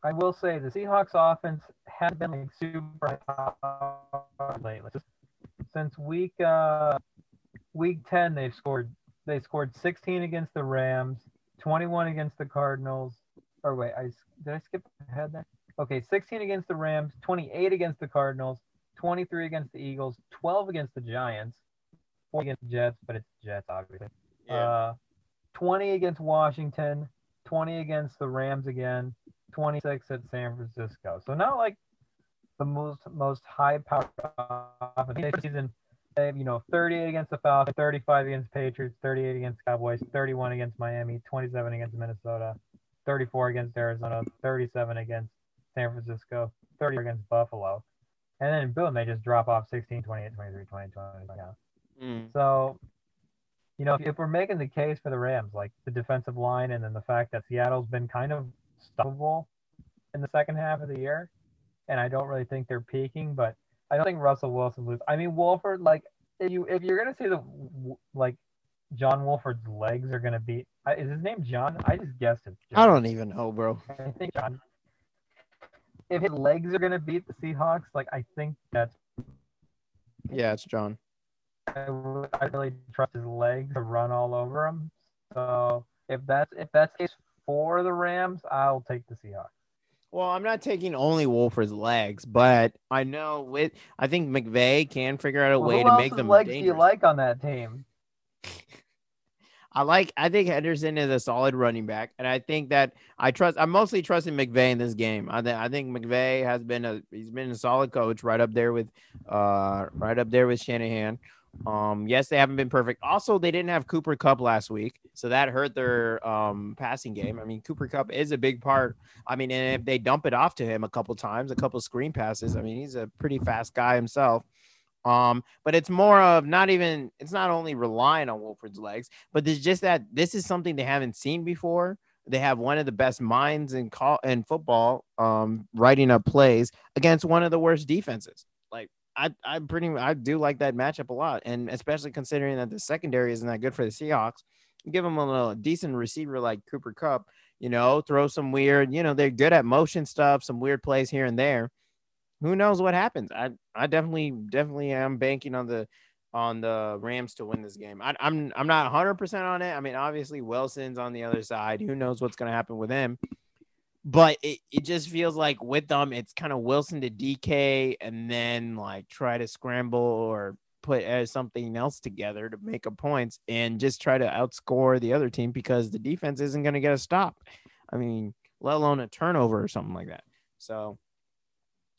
I will say the Seahawks offense has been like super lately. Since week uh, week ten, they've scored they scored 16 against the Rams, 21 against the Cardinals. Or wait, I did I skip ahead there? Okay, 16 against the Rams, 28 against the Cardinals, 23 against the Eagles, 12 against the Giants, 4 against the Jets, but it's Jets obviously. Yeah. Uh, 20 against Washington, 20 against the Rams again, 26 at San Francisco. So not like the most most high power offense season. They have, you know, 38 against the Falcons, 35 against Patriots, 38 against Cowboys, 31 against Miami, 27 against Minnesota, 34 against Arizona, 37 against San Francisco, 30 against Buffalo. And then boom, they just drop off 16, 28, 23, 20, 20. Mm. So, you know, if, if we're making the case for the Rams, like the defensive line and then the fact that Seattle's been kind of stoppable in the second half of the year, and I don't really think they're peaking. But I don't think Russell Wilson loses. I mean, Wolford, like if you if you're gonna say the like John Wolford's legs are gonna beat, is his name John? I just guessed it. John. I don't even know, bro. I think John. If his legs are gonna beat the Seahawks, like I think that's. Yeah, it's John. I, I really trust his legs to run all over him. So if that's if that's case for the Rams, I'll take the Seahawks. Well, I'm not taking only Wolfer's legs, but I know with I think McVay can figure out a well, way to make them. legs dangerous. do you like on that team? I like. I think Henderson is a solid running back, and I think that I trust. I'm mostly trusting McVay in this game. I think. I think McVay has been a. He's been a solid coach, right up there with, uh, right up there with Shanahan. Um, yes, they haven't been perfect. Also, they didn't have Cooper Kupp last week, so that hurt their um passing game. I mean, Cooper Kupp is a big part. I mean, and if they dump it off to him a couple times, a couple screen passes, I mean, he's a pretty fast guy himself. Um, but it's more of not even it's not only relying on Wolford's legs, but there's just that this is something they haven't seen before. They have one of the best minds in call in football, um, writing up plays against one of the worst defenses. Like I I pretty I do like that matchup a lot, and especially considering that the secondary isn't that good for the Seahawks. Give them a little decent receiver like Cooper Kupp, you know, throw some weird, you know, they're good at motion stuff, some weird plays here and there. Who knows what happens? I I definitely definitely am banking on the on the Rams to win this game. I, I'm I'm not 100 percent on it. I mean, obviously Wilson's on the other side. Who knows what's going to happen with him? but it, it just feels like with them, it's kind of Wilson to DK and then like try to scramble or put uh, something else together to make a points and just try to outscore the other team because the defense isn't going to get a stop. I mean, let alone a turnover or something like that. So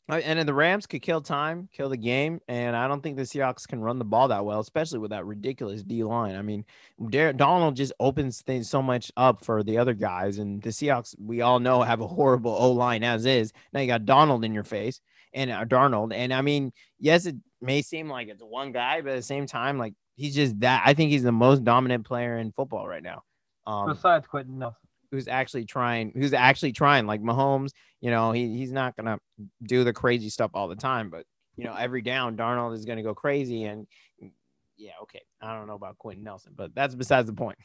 and then the Rams could kill time, kill the game, and I don't think the Seahawks can run the ball that well, especially with that ridiculous D line. I mean, Donald just opens things so much up for the other guys, and the Seahawks, we all know, have a horrible O line as is. Now you got Donald in your face and uh, Darnold, and I mean, yes, it may seem like it's one guy, but at the same time, like he's just that. I think he's the most dominant player in football right now. Um, Besides Quenton Nelson. Who's actually trying, who's actually trying. Like Mahomes, you know, he he's not gonna do the crazy stuff all the time, but you know, every down, Donald is gonna go crazy. And yeah, okay, I don't know about Quenton Nelson, but that's besides the point.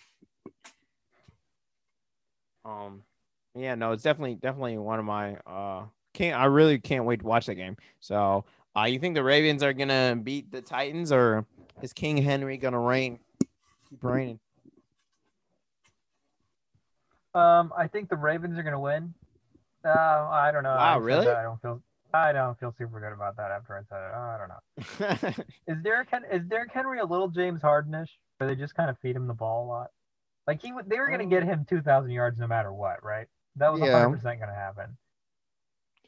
Um, yeah, no, it's definitely definitely one of my uh can't I really can't wait to watch that game. So uh you think the Ravens are gonna beat the Titans or is King Henry gonna reign? Keep reigning. Um, I think the Ravens are gonna win. Uh, I don't know. Wow, I really? I don't feel. I don't feel super good about that after I said it. I don't know. Is Derrick Hen- is Derrick Henry a little James Hardenish, where they just kind of feed him the ball a lot? Like he they were gonna get him two thousand yards no matter what, right? That was hundred percent gonna happen.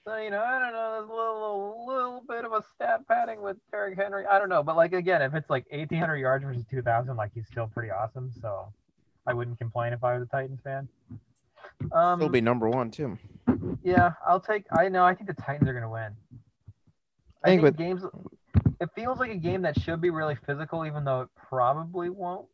So you know, I don't know, there's a little, little bit of a stat padding with Derrick Henry. I don't know, but like again, if it's like eighteen hundred yards versus two thousand, like he's still pretty awesome. So I wouldn't complain if I was a Titans fan. Um, He'll be number one too. yeah, I'll take. I know. I think the Titans are going to win. I I think think, with- games. It feels like a game that should be really physical, even though it probably won't.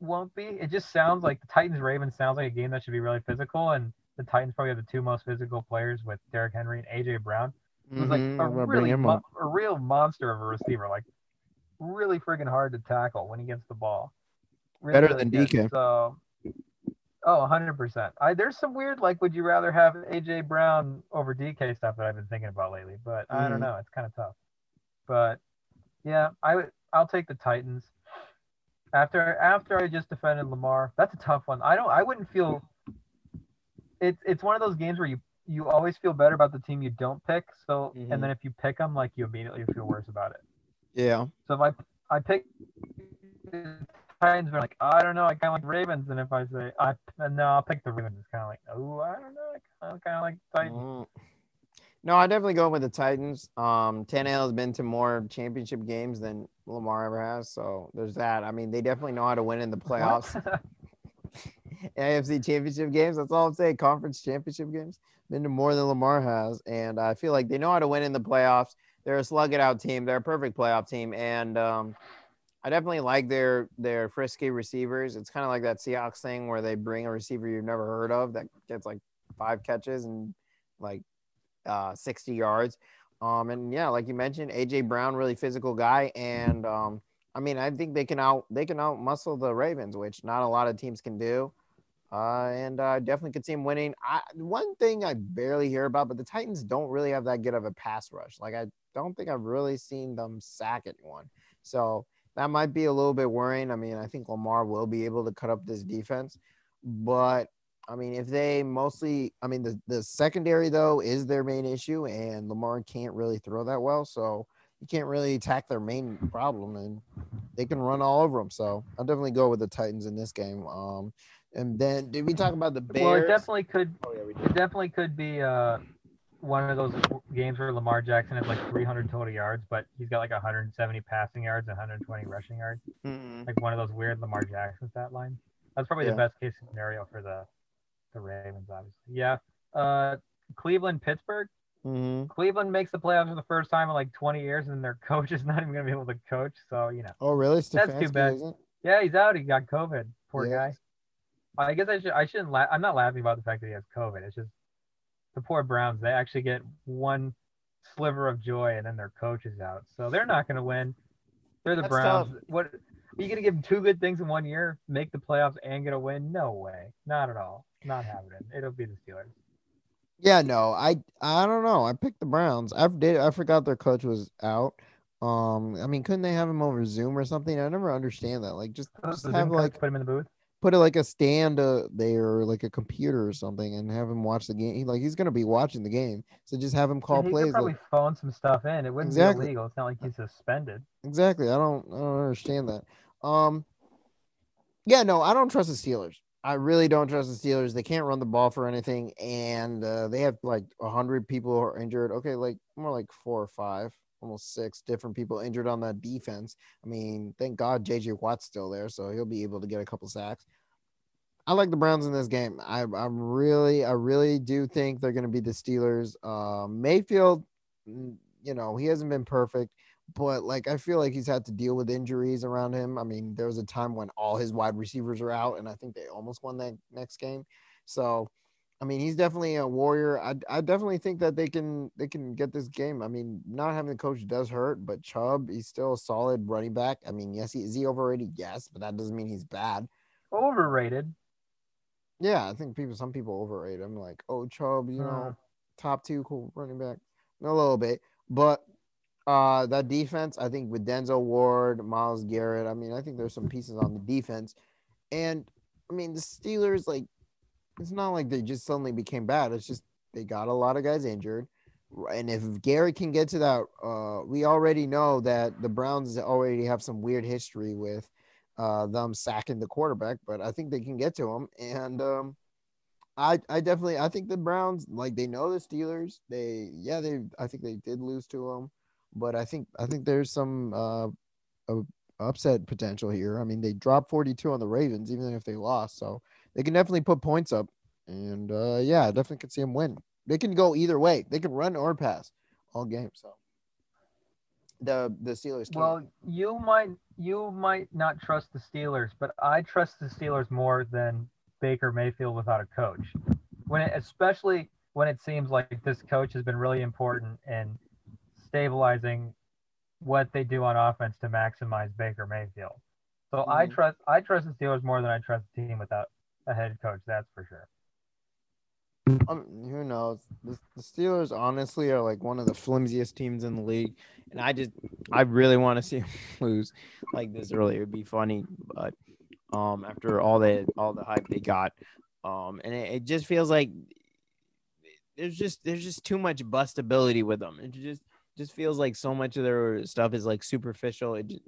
Won't be. It just sounds like the Titans Ravens sounds like a game that should be really physical, and the Titans probably have the two most physical players with Derrick Henry and AJ Brown, who's like Mhm, a I'm gonna bring really mo- a real monster of a receiver, like really freaking hard to tackle when he gets the ball. Really, Better than. DK. So, oh, 100%. I there's some weird like would you rather have AJ Brown over DK stuff that I've been thinking about lately, but I Mhm. don't know, it's kind of tough. But yeah, I would I'll take the Titans. After after I just defended Lamar, that's a tough one. I don't I wouldn't feel it's it's one of those games where you you always feel better about the team you don't pick. So Mhm. and then if you pick them, like you immediately feel worse about it. Yeah. So if I I pick Titans, but like I don't know, I kind of like Ravens, and if I say I no, I'll pick the Ravens. It's kind of like oh I don't know, I kind of like Titans. Mm. No, I definitely go with the Titans. Um, Tannehill has been to more championship games than Lamar ever has, so there's that. I mean, they definitely know how to win in the playoffs? AFC championship games. That's all I'm saying. Conference championship games been to more than Lamar has, and I feel like they know how to win in the playoffs. They're a slug it out team. They're a perfect playoff team, and um, I definitely like their their frisky receivers. It's kind of like that Seahawks thing where they bring a receiver you've never heard of that gets like five catches and like uh, 60 yards. Um, and yeah, like you mentioned, AJ Brown, really physical guy, and um, I mean, I think they can out they can out muscle the Ravens, which not a lot of teams can do. Uh, and I definitely could see him winning. I, one thing I barely hear about, but the Titans don't really have that good of a pass rush. Like I don't think I've really seen them sack anyone. So that might be a little bit worrying. I mean, I think Lamar will be able to cut up this defense, but I mean, if they mostly, I mean, the, the secondary though is their main issue, and Lamar can't really throw that well, so you can't really attack their main problem, and they can run all over them. So I'll definitely go with the Titans in this game. Um, and then did we talk about the Bears? well, it definitely could. Oh, yeah, we It definitely could be uh, one of those games where Lamar Jackson has like 300 total yards, but he's got like 170 passing yards, 120 rushing yards. Mhm. Like one of those weird Lamar Jackson stat lines. That's probably Yeah. the best case scenario for the the Ravens, obviously. Yeah. Uh, Cleveland, Pittsburgh. Mhm. Cleveland makes the playoffs for the first time in like 20 years, and their coach is not even going to be able to coach. So you know, Oh, really? That's too bad. yeah, he's out. He got COVID. Poor guy. I guess I should. I shouldn't. La- I'm not laughing about the fact that he has COVID. It's just the poor Browns. They actually get one sliver of joy, and then their coach is out. So they're not going to win. They're the That's Browns. tough. What? Are you going to give them two good things in one year? Make the playoffs and get a win? No way. Not at all. Not happening. It'll be the Steelers. Yeah, no, I I don't know. I picked the Browns. I did. I forgot their coach was out. Um, I mean, couldn't they have him over Zoom or something? I never understand that. Like, just, just have Zoom like put him in the booth. Put it like a stand uh, there, or like a computer or something, and have him watch the game. He- Like he's gonna be watching the game, so just have him call he plays. could probably like- phone some stuff in. It wouldn't Exactly. be illegal. It's not like he's suspended. Exactly. I don't I don't understand that. Um yeah, no, I don't trust the Steelers. I really don't trust the Steelers. They can't run the ball for anything, and uh, they have like a hundred people who are injured. Okay, like more like four or five, almost six different people injured on that defense. I mean, thank God JJ Watt's still there, so he'll be able to get a couple sacks. I like the Browns in this game. I, I'm really, I really do think they're going to be the Steelers. Uh, Mayfield, mm, you know, he hasn't been perfect. but like I feel like he's had to deal with injuries around him. I mean, there was a time when all his wide receivers were out, and I think they almost won that next game. So, I mean, he's definitely a warrior. I, I definitely think that they can they can get this game. I mean, not having the coach does hurt, but Chubb, he's still a solid running back. I mean, yes, he is he overrated? Yes, but that doesn't mean he's bad. Overrated. Yeah, I think people some people overrate him. Like, oh, Chubb, you know, top two cool running back. A little bit, but uh that defense, I think with Denzel Ward, Myles Garrett, I mean, I think there's some pieces on the defense. And I mean, the Steelers, like, it's not like they just suddenly became bad. It's just they got a lot of guys injured. And if Gary can get to that, uh, we already know that the Browns already have some weird history with uh, them sacking the quarterback, but I think they can get to him. And um, I I definitely I think the Browns like they know the Steelers. They yeah they I think they did lose to them, but I think I think there's some uh, upset potential here. I mean they dropped 42 on the Ravens even if they lost, so they can definitely put points up. And uh, yeah, I definitely could see them win. They can go either way. They can run or pass all game. So the the Steelers. Can. Well, you might you might not trust the Steelers, but I trust the Steelers more than Baker Mayfield without a coach. When it, especially when it seems like this coach has been really important in stabilizing what they do on offense to maximize Baker Mayfield. So mm-hmm. I trust I trust the Steelers more than I trust the team without a head coach. That's for sure. Um, who knows? The, the, Steelers honestly are like one of the flimsiest teams in the league, and I just I really want to see them lose like this early. It would be funny, but um, after all the all the hype they got, um, and it, it just feels like there's just there's just too much bustability with them. It just just feels like so much of their stuff is like superficial. It just,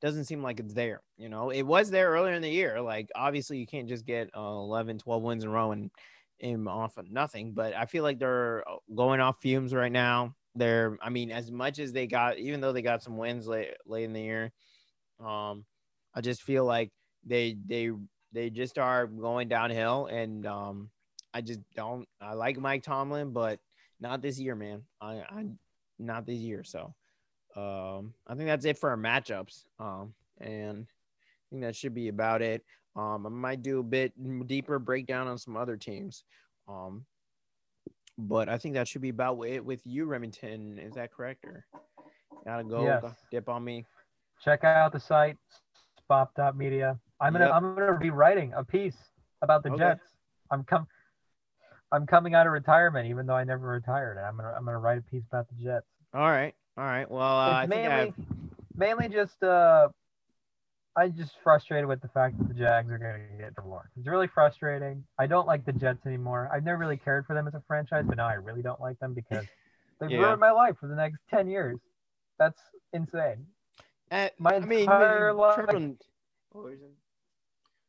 doesn't seem like it's there. You know, it was there earlier in the year. Like obviously you can't just get uh, 11, 12 wins in a row and him off of nothing, but I feel like they're uh, going off fumes right now. They're, I mean, as much as they got, even though they got some wins late late in the year, um, I just feel like they they they just are going downhill, and um, I just don't. I like Mike Tomlin, but not this year, man. I, I not this year. So, um, I think that's it for our matchups. Um, and I think that should be about it. Um, I might do a bit deeper breakdown on some other teams. Um, but I think that should be about it with you, Remington. Is that correct? Or gotta go yes. dip on me. Check out the site, spop.media. I'm gonna yep. I'm gonna be writing a piece about the okay. Jets. I'm come I'm coming out of retirement, even though I never retired. I'm gonna I'm gonna write a piece about the Jets. All right, all right. Well, uh, I mainly mainly just uh I'm just frustrated with the fact that the Jags are going to get Lawrence. It's really frustrating. I don't like the Jets anymore. I've never really cared for them as a franchise, but now I really don't like them because they've yeah. ruined my life for the next ten years. That's insane. Uh, my I mean, entire life,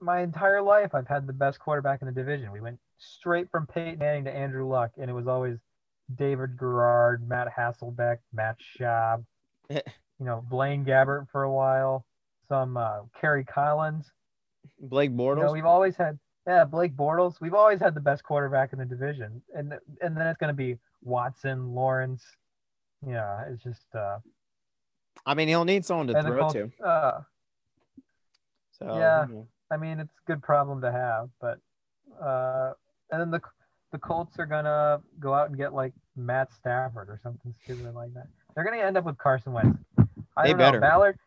my entire life, I've had the best quarterback in the division. We went straight from Peyton Manning to Andrew Luck, and it was always David Garrard, Matt Hasselbeck, Matt Schaub, you know, Blaine Gabbert for a while some uh, Kerry Collins. Blake Bortles. You know, we've always had yeah Blake Bortles. We've always had the best quarterback in the division, and and then it's going to be Watson, Lawrence. Yeah, it's just. uh I mean, he'll need someone to throw to. Uh, so yeah, I mean, it's a good problem to have, but uh, and then the the Colts are gonna go out and get like Matt Stafford or something stupid like that. They're gonna end up with Carson Wentz. I they don't better. know. Ballard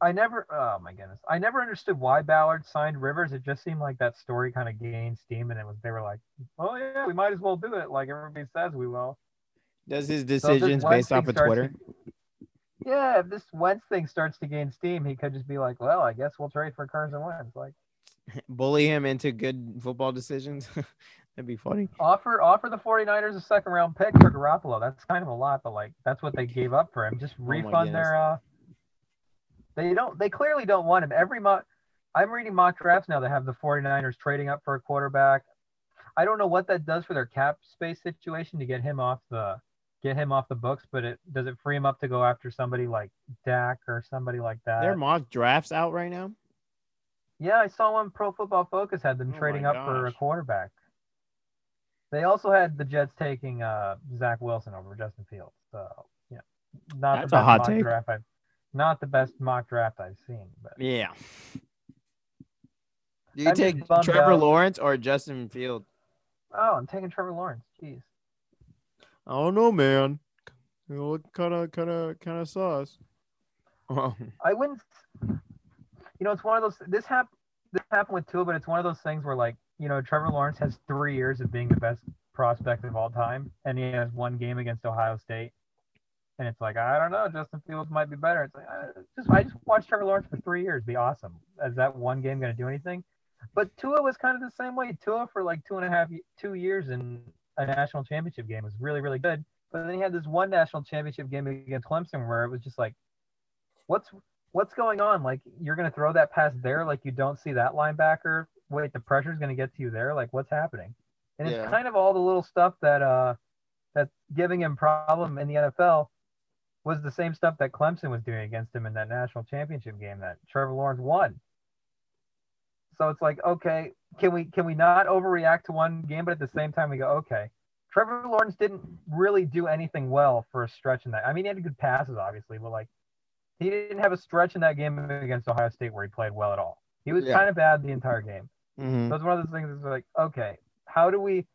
I never, oh my goodness, I never understood why Ballard signed Rivers. It just seemed like that story kind of gained steam, and it was they were like, "Oh yeah, we might as well do it," like everybody says we will. Does his decisions so based off of Twitter? To, yeah, if this Wentz thing starts to gain steam, he could just be like, "Well, I guess we'll trade for Carson Wentz." Like, bully him into good football decisions. That'd be funny. Offer offer the 49ers a second round pick for Garoppolo. That's kind of a lot, but like that's what they gave up for him. Just oh refund oh their uh they don't. They clearly don't want him. Every mock, I'm reading mock drafts now that have the 49ers trading up for a quarterback. I don't know what that does for their cap space situation to get him off the get him off the books, but it does it free him up to go after somebody like Dak or somebody like that. Their mock drafts out right now. Yeah, I saw one. Pro Football Focus had them oh trading up for a quarterback. They also had the Jets taking uh, Zach Wilson over Justin Fields. So yeah, not That's the a best hot mock take. draft I've not the best mock draft I've seen. But Yeah. Do you I'm take Trevor out. Lawrence or Justin Field? oh, I'm taking Trevor Lawrence. Jeez. I don't know, man. You look kind of, kind of, kind of sauce. Oh, I wouldn't. You know, it's one of those. This happened. This happened with Tua, but it's one of those things where, like, you know, Trevor Lawrence has three years of being the best prospect of all time, and he has one game against Ohio State, and it's like, I don't know, Justin Fields might be better. It's like, I just, I just watched Trevor Lawrence for three years, be awesome. Is that one game going to do anything? But Tua was kind of the same way. Tua for like two and a half, two years in a national championship game was really, really good. But then he had this one national championship game against Clemson where it was just like, what's what's going on? Like you're gonna throw that pass there, like you don't see that linebacker. Wait, the pressure's gonna get to you there. Like what's happening? And Yeah. it's kind of all the little stuff that uh that's giving him problem in the NFL was the same stuff that Clemson was doing against him in that national championship game that Trevor Lawrence won. So it's like, okay, can we can we not overreact to one game, but at the same time we go, okay, Trevor Lawrence didn't really do anything well for a stretch in that. I mean, he had good passes, obviously, but like he didn't have a stretch in that game against Ohio State where he played well at all. He was Yeah. kind of bad the entire game. Mhm. So it's one of those things that's like, okay, how do we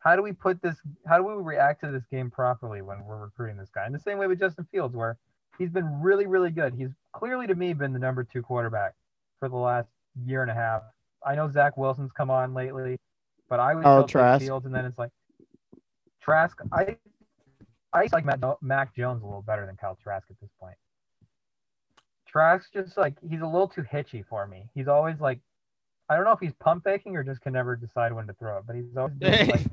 how do we put this how do we react to this game properly when we're recruiting this guy? In the same way with Justin Fields, where he's been really, really good. He's clearly to me been the number two quarterback for the last year and a half. I know Zach Wilson's come on lately, but I was Oh, Trask. Fields, and then it's like Trask. I I like Matt, Mac Jones a little better than Kyle Trask at this point. Trask just like he's a little too hitchy for me. He's always like, I don't know if he's pump faking or just can never decide when to throw it, but he's always doing like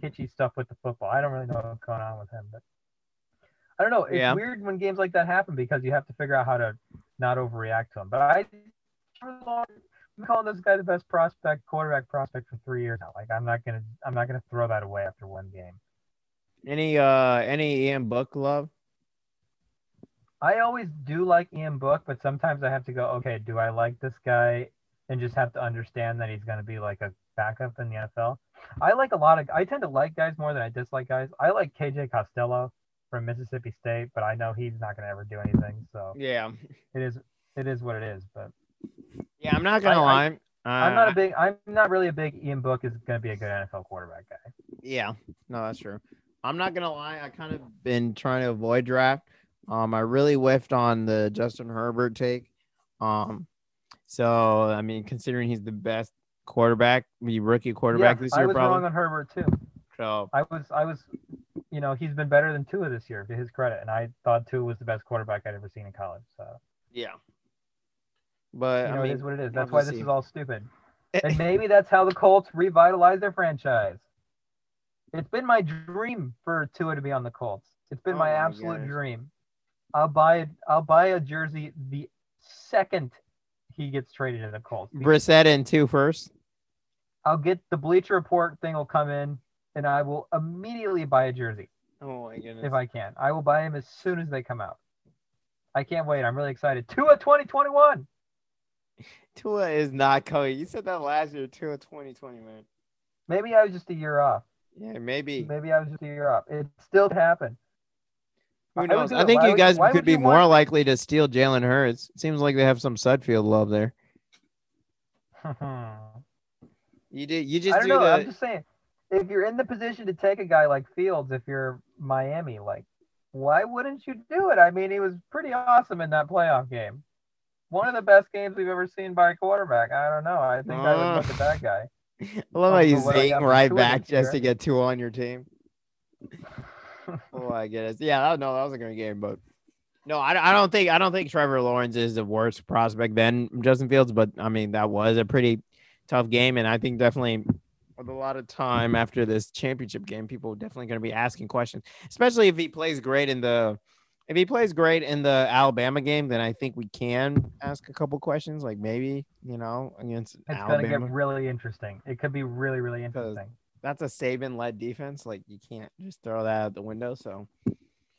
hitchy stuff with the football. I don't really know what's going on with him, but I don't know. It's Yeah. weird when games like that happen because you have to figure out how to not overreact to him. But I, I'm calling this guy the best prospect, quarterback prospect for three years now. Like I'm not gonna, I'm not gonna throw that away after one game. Any uh any Ian Book love? I always do like Ian Book, but sometimes I have to go, okay, do I like this guy and just have to understand that he's going to be like a backup in the NFL? I like a lot of, I tend to like guys more than I dislike guys. I like KJ Costello from Mississippi State, but I know he's not going to ever do anything. So Yeah. it is, it is what it is. But Yeah, I'm not I- I- lie. Uh, I'm not a big, I'm not really a big Ian Book is going to be a good NFL quarterback guy. Yeah, no, that's true. I'm not gonna lie. I kind of been trying to avoid draft. Um, I really whiffed on the Justin Herbert take. Um, so I mean, considering he's the best quarterback, the rookie quarterback yeah, this year, I was probably. wrong on Herbert too. so I was, I was, you know, he's been better than Tua this year to his credit, and I thought Tua was the best quarterback I'd ever seen in college. So yeah, but you know, I mean, it is what it is. That's why this is all stupid. And maybe that's how the Colts revitalize their franchise. It's been my dream for Tua to be on the Colts. It's been Oh my my absolute dream. I'll buy. I'll buy a jersey the second he gets traded to the Colts. Brissett in two first. I'll get the Bleacher Report thing will come in, and I will immediately buy a jersey Oh my goodness! if I can. I will buy them as soon as they come out. I can't wait. I'm really excited. Tua 2021. Tua is not coming. You said that last year. Tua 2020, man. Maybe I was just a year off. Yeah, maybe. Maybe I was just a year off. It still happened. Who I knows? do I think Why you guys why could be you more want- likely to steal Jalen Hurts. Seems like they have some Sudfeld love there. You did. You just I don't do know. the. I'm just saying, if you're in the position to take a guy like Fields, if you're Miami, like, why wouldn't you do it? I mean, he was pretty awesome in that playoff game. One of the best games we've ever seen by a quarterback. I don't know. I think I would ah. look at that guy. I love how you I zing right back this year. just to get two on your team. Oh, I it. Yeah, that, no, that was a great game, but no, I, I don't think I don't think Trevor Lawrence is the worst prospect than Justin Fields, but I mean that was a pretty tough game, and I think definitely with a lot of time after this championship game, people are definitely going to be asking questions, especially if he plays great in the. If he plays great in the Alabama game, then I think we can ask a couple questions, like maybe you know against It's Alabama. to get really interesting. It could be really, really interesting. That's a Saban led defense. Like you can't just throw that out the window. So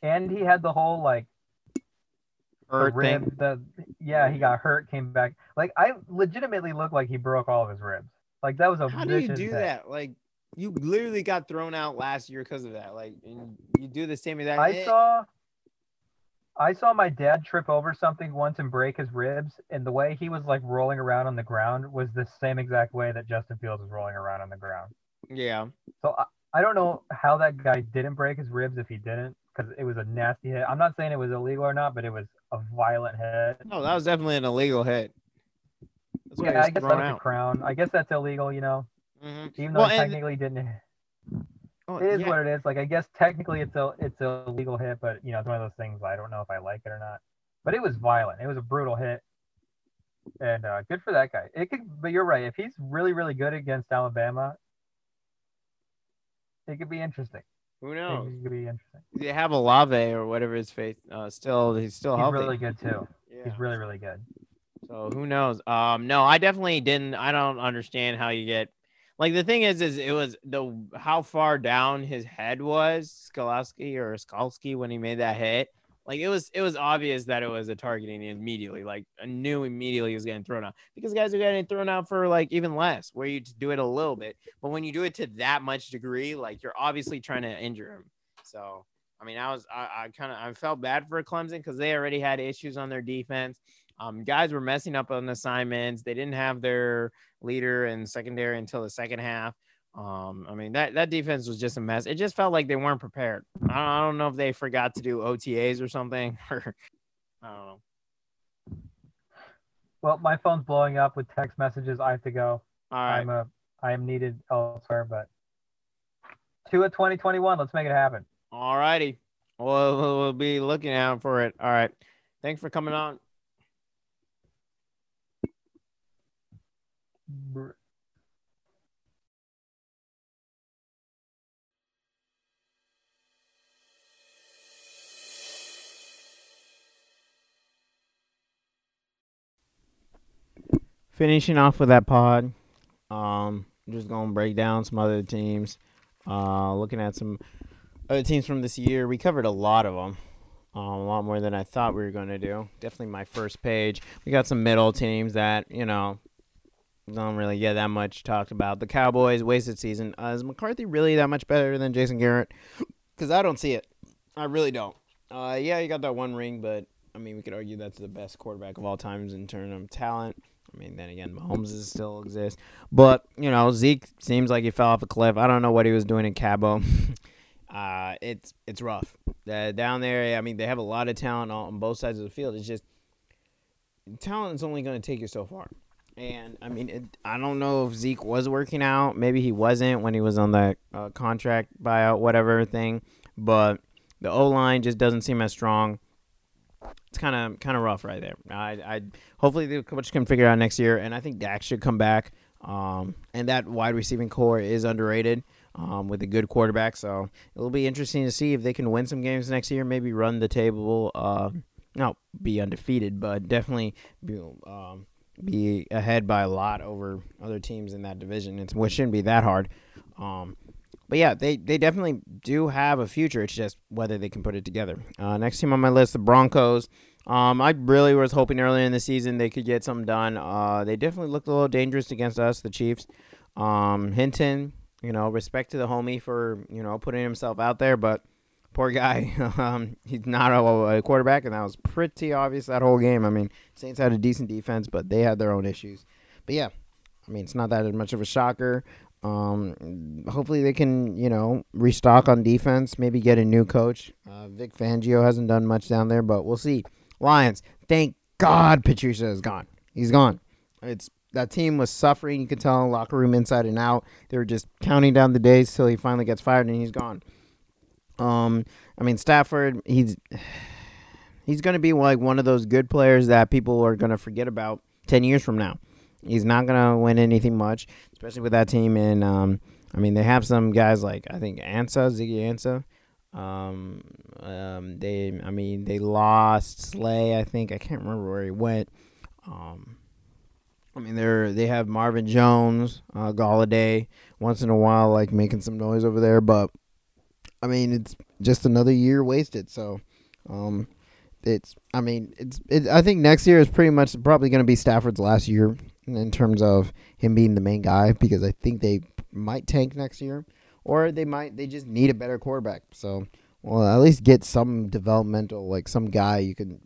And he had the whole like the rib, thing. the yeah, he got hurt, came back. Like I legitimately looked like he broke all of his ribs. Like that was a How do you do that? Like you literally got thrown out last year because of that. Like and you do the same exact. I eh, saw I saw my dad trip over something once and break his ribs, and the way he was like rolling around on the ground was the same exact way that Justin Fields was rolling around on the ground. Yeah. So I, I don't know how that guy didn't break his ribs if he didn't, because it was a nasty hit. I'm not saying it was illegal or not, but it was a violent hit. No, that was definitely an illegal hit. That's yeah, I guess that's a crown. I guess that's illegal, you know, Mhm. even though Well, it and- technically didn't. Oh, It is yeah. what it is. Like I guess technically it's a it's a legal hit, but you know it's one of those things. I don't know if I like it or not. But it was violent. It was a brutal hit, and uh, good for that guy. It could, but you're right. If he's really really good against Alabama, it could be interesting. Who knows? It could be interesting. They have Olave or whatever his face. Uh, still, he's still He's healthy. really good too. Yeah. He's really really good. So who knows? Um, no, I definitely didn't. I don't understand how you get. Like the thing is, is it was the how far down his head was Skolowski or Skalski when he made that hit. Like it was, it was obvious that it was a targeting immediately. Like I knew immediately he was getting thrown out because guys are getting thrown out for like even less, where you do it a little bit. But when you do it to that much degree, like you're obviously trying to injure him. So I mean, I was, I, I kind of, I felt bad for Clemson because they already had issues on their defense. Um, guys were messing up on assignments. They didn't have their leader and secondary until the second half. Um, I mean that that defense was just a mess. It just felt like they weren't prepared. I don't, I don't know if they forgot to do OTAs or something, or I don't know. Well, my phone's blowing up with text messages. I have to go. All right, I'm a I am needed elsewhere, but Tua 2021. Let's make it happen. all righty. We'll, we'll we'll be looking out for it. All right, thanks for coming on. Br- finishing off with that pod. Um, I'm just gonna break down some other teams. Uh, looking at some other teams from this year. We covered a lot of them. Um, a lot more than I thought we were gonna do. Definitely my first page. We got some middle teams that you know don't really get that much talked about. The Cowboys wasted season. Uh, is McCarthy really that much better than Jason Garrett? Because I don't see it. I really don't. Uh, yeah, he got that one ring, but I mean, we could argue that's the best quarterback of all times in terms of talent. I mean, then again, Mahomes is still exists, but you know, Zeke seems like he fell off a cliff. I don't know what he was doing in Cabo. uh, it's it's rough uh, down there. I mean, they have a lot of talent on, both sides of the field. It's just talent is only going to take you so far. And I mean, it, I don't know if Zeke was working out. Maybe he wasn't when he was on the uh, contract buyout, whatever thing. But the O line just doesn't seem as strong. It's kind of kind of rough right there. I, I hopefully the coach can figure it out next year, and I think Dak should come back. Um, and that wide receiving core is underrated um, with a good quarterback. So it'll be interesting to see if they can win some games next year. Maybe run the table. Uh, not be undefeated, but definitely be, um, be ahead by a lot over other teams in that division. It's, it shouldn't be that hard. Um, but yeah, they, they definitely do have a future. It's just whether they can put it together. Uh, next team on my list, the Broncos. Um, I really was hoping earlier in the season they could get something done. Uh, they definitely looked a little dangerous against us, the Chiefs. Um, Hinton, you know, respect to the homie for you know putting himself out there, but poor guy, um, he's not a, a quarterback, and that was pretty obvious that whole game. I mean, Saints had a decent defense, but they had their own issues. But yeah, I mean, it's not that much of a shocker. Um, hopefully they can, you know, restock on defense. Maybe get a new coach. Uh, Vic Fangio hasn't done much down there, but we'll see. Lions. Thank God Patricia is gone. He's gone. It's that team was suffering. You could tell locker room inside and out. They were just counting down the days till he finally gets fired and he's gone. Um, I mean Stafford. He's he's gonna be like one of those good players that people are gonna forget about ten years from now. He's not gonna win anything much, especially with that team. And um, I mean, they have some guys like I think Ansah, Ziggy Ansah. Um, um, they, I mean, they lost Slay. I think I can't remember where he went. Um, I mean, they're they have Marvin Jones, uh, Golladay, once in a while, like making some noise over there. But I mean, it's just another year wasted. So, um, it's I mean, it's it, I think next year is pretty much probably going to be Stafford's last year in terms of him being the main guy because I think they might tank next year or they might they just need a better quarterback. So well, at least get some developmental, like some guy you can,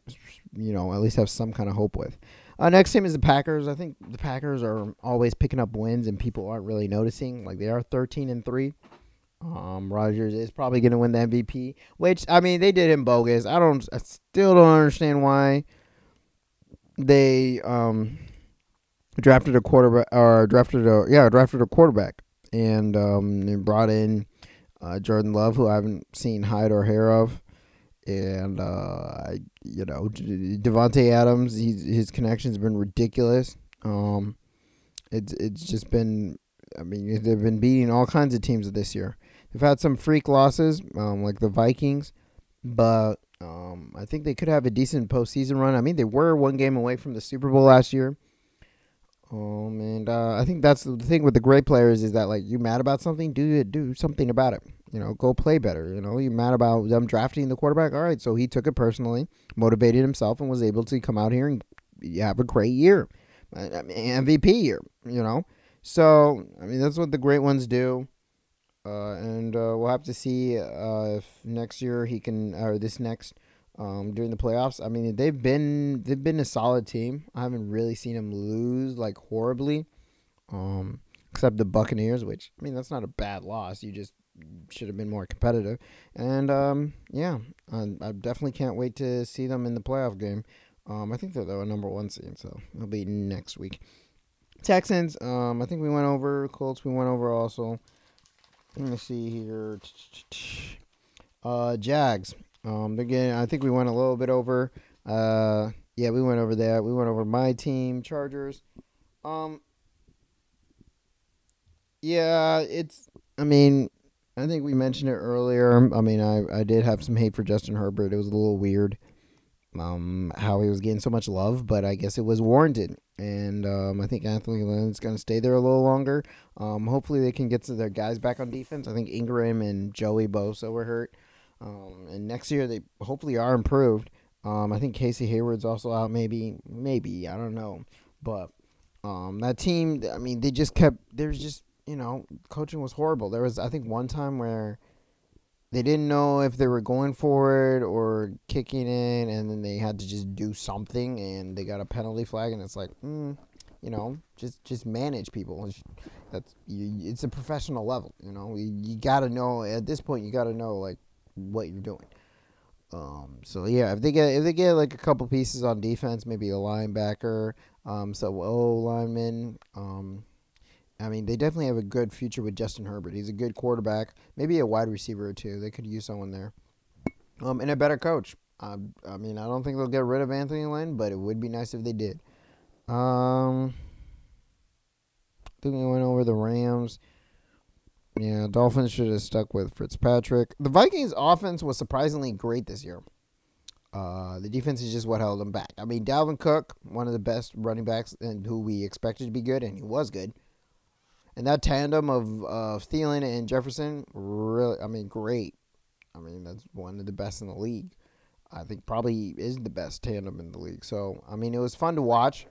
you know, at least have some kind of hope with. Uh, next team is the Packers. I think the Packers are always picking up wins, and people aren't really noticing. Like they are thirteen and three. Um, Rodgers is probably going to win the MVP, which I mean they did him bogus. I don't, I still don't understand why they um drafted a quarterback or drafted a yeah drafted a quarterback and um brought in uh, Jordan Love, who I haven't seen hide or hair of, and uh, you know Davante Adams, he's, his connection's been ridiculous. Um, it's it's just been, I mean, they've been beating all kinds of teams this year. They've had some freak losses, um, like the Vikings, but um, I think they could have a decent postseason run. I mean, they were one game away from the Super Bowl last year. Um, and uh, I think that's the thing with the great players is that like you mad about something, do do something about it. You know, go play better. You know, you mad about them drafting the quarterback. All right, so he took it personally, motivated himself, and was able to come out here and have a great year, MVP year. You know, so I mean that's what the great ones do. Uh, and uh, we'll have to see uh, if next year he can, or this next um, during the playoffs. I mean, they've been they've been a solid team. I haven't really seen them lose like horribly, um, except the Buccaneers, which I mean that's not a bad loss. You just should have been more competitive. And um, yeah, I, I, definitely can't wait to see them in the playoff game. Um, I think they're the number one seed, so it'll be next week. Texans, um, I think we went over. Colts, we went over also. Let me see here. Uh, Jags. Um, again, I think we went a little bit over. Uh, yeah, we went over that. We went over my team, Chargers. Um, yeah, it's. I mean, I think we mentioned it earlier. I mean, I I did have some hate for Justin Herbert. It was a little weird, um, how he was getting so much love, but I guess it was warranted. And um, I think Anthony Lynn's going to stay there a little longer. Um, hopefully they can get to their guys back on defense. I think Ingram and Joey Bosa were hurt. Um, and next year they hopefully are improved. Um, I think Casey Hayward's also out. Maybe, maybe I don't know, but um, that team. I mean, they just kept. There's just you know, coaching was horrible. There was I think one time where they didn't know if they were going for it or kicking in, and then they had to just do something, and they got a penalty flag, and it's like, mm, you know, just just manage people. That's you, it's a professional level, you know. You, you got to know at this point. You got to know like what you're doing. Um, so yeah, if they get if they get like a couple pieces on defense, maybe a linebacker, um, so O lineman, um, I mean they definitely have a good future with Justin Herbert. He's a good quarterback, maybe a wide receiver or two. They could use someone there, um, and a better coach. Uh, I mean, I don't think they'll get rid of Anthony Lynn, but it would be nice if they did. Um, I think we went over the Rams. Yeah, Dolphins should have stuck with Fitzpatrick. The Vikings' offense was surprisingly great this year. Uh, the defense is just what held them back. I mean, Dalvin Cook, one of the best running backs, and who we expected to be good, and he was good. And that tandem of uh, Thielen and Jefferson, really, I mean, great. I mean, that's one of the best in the league. I think probably is the best tandem in the league. So, I mean, it was fun to watch.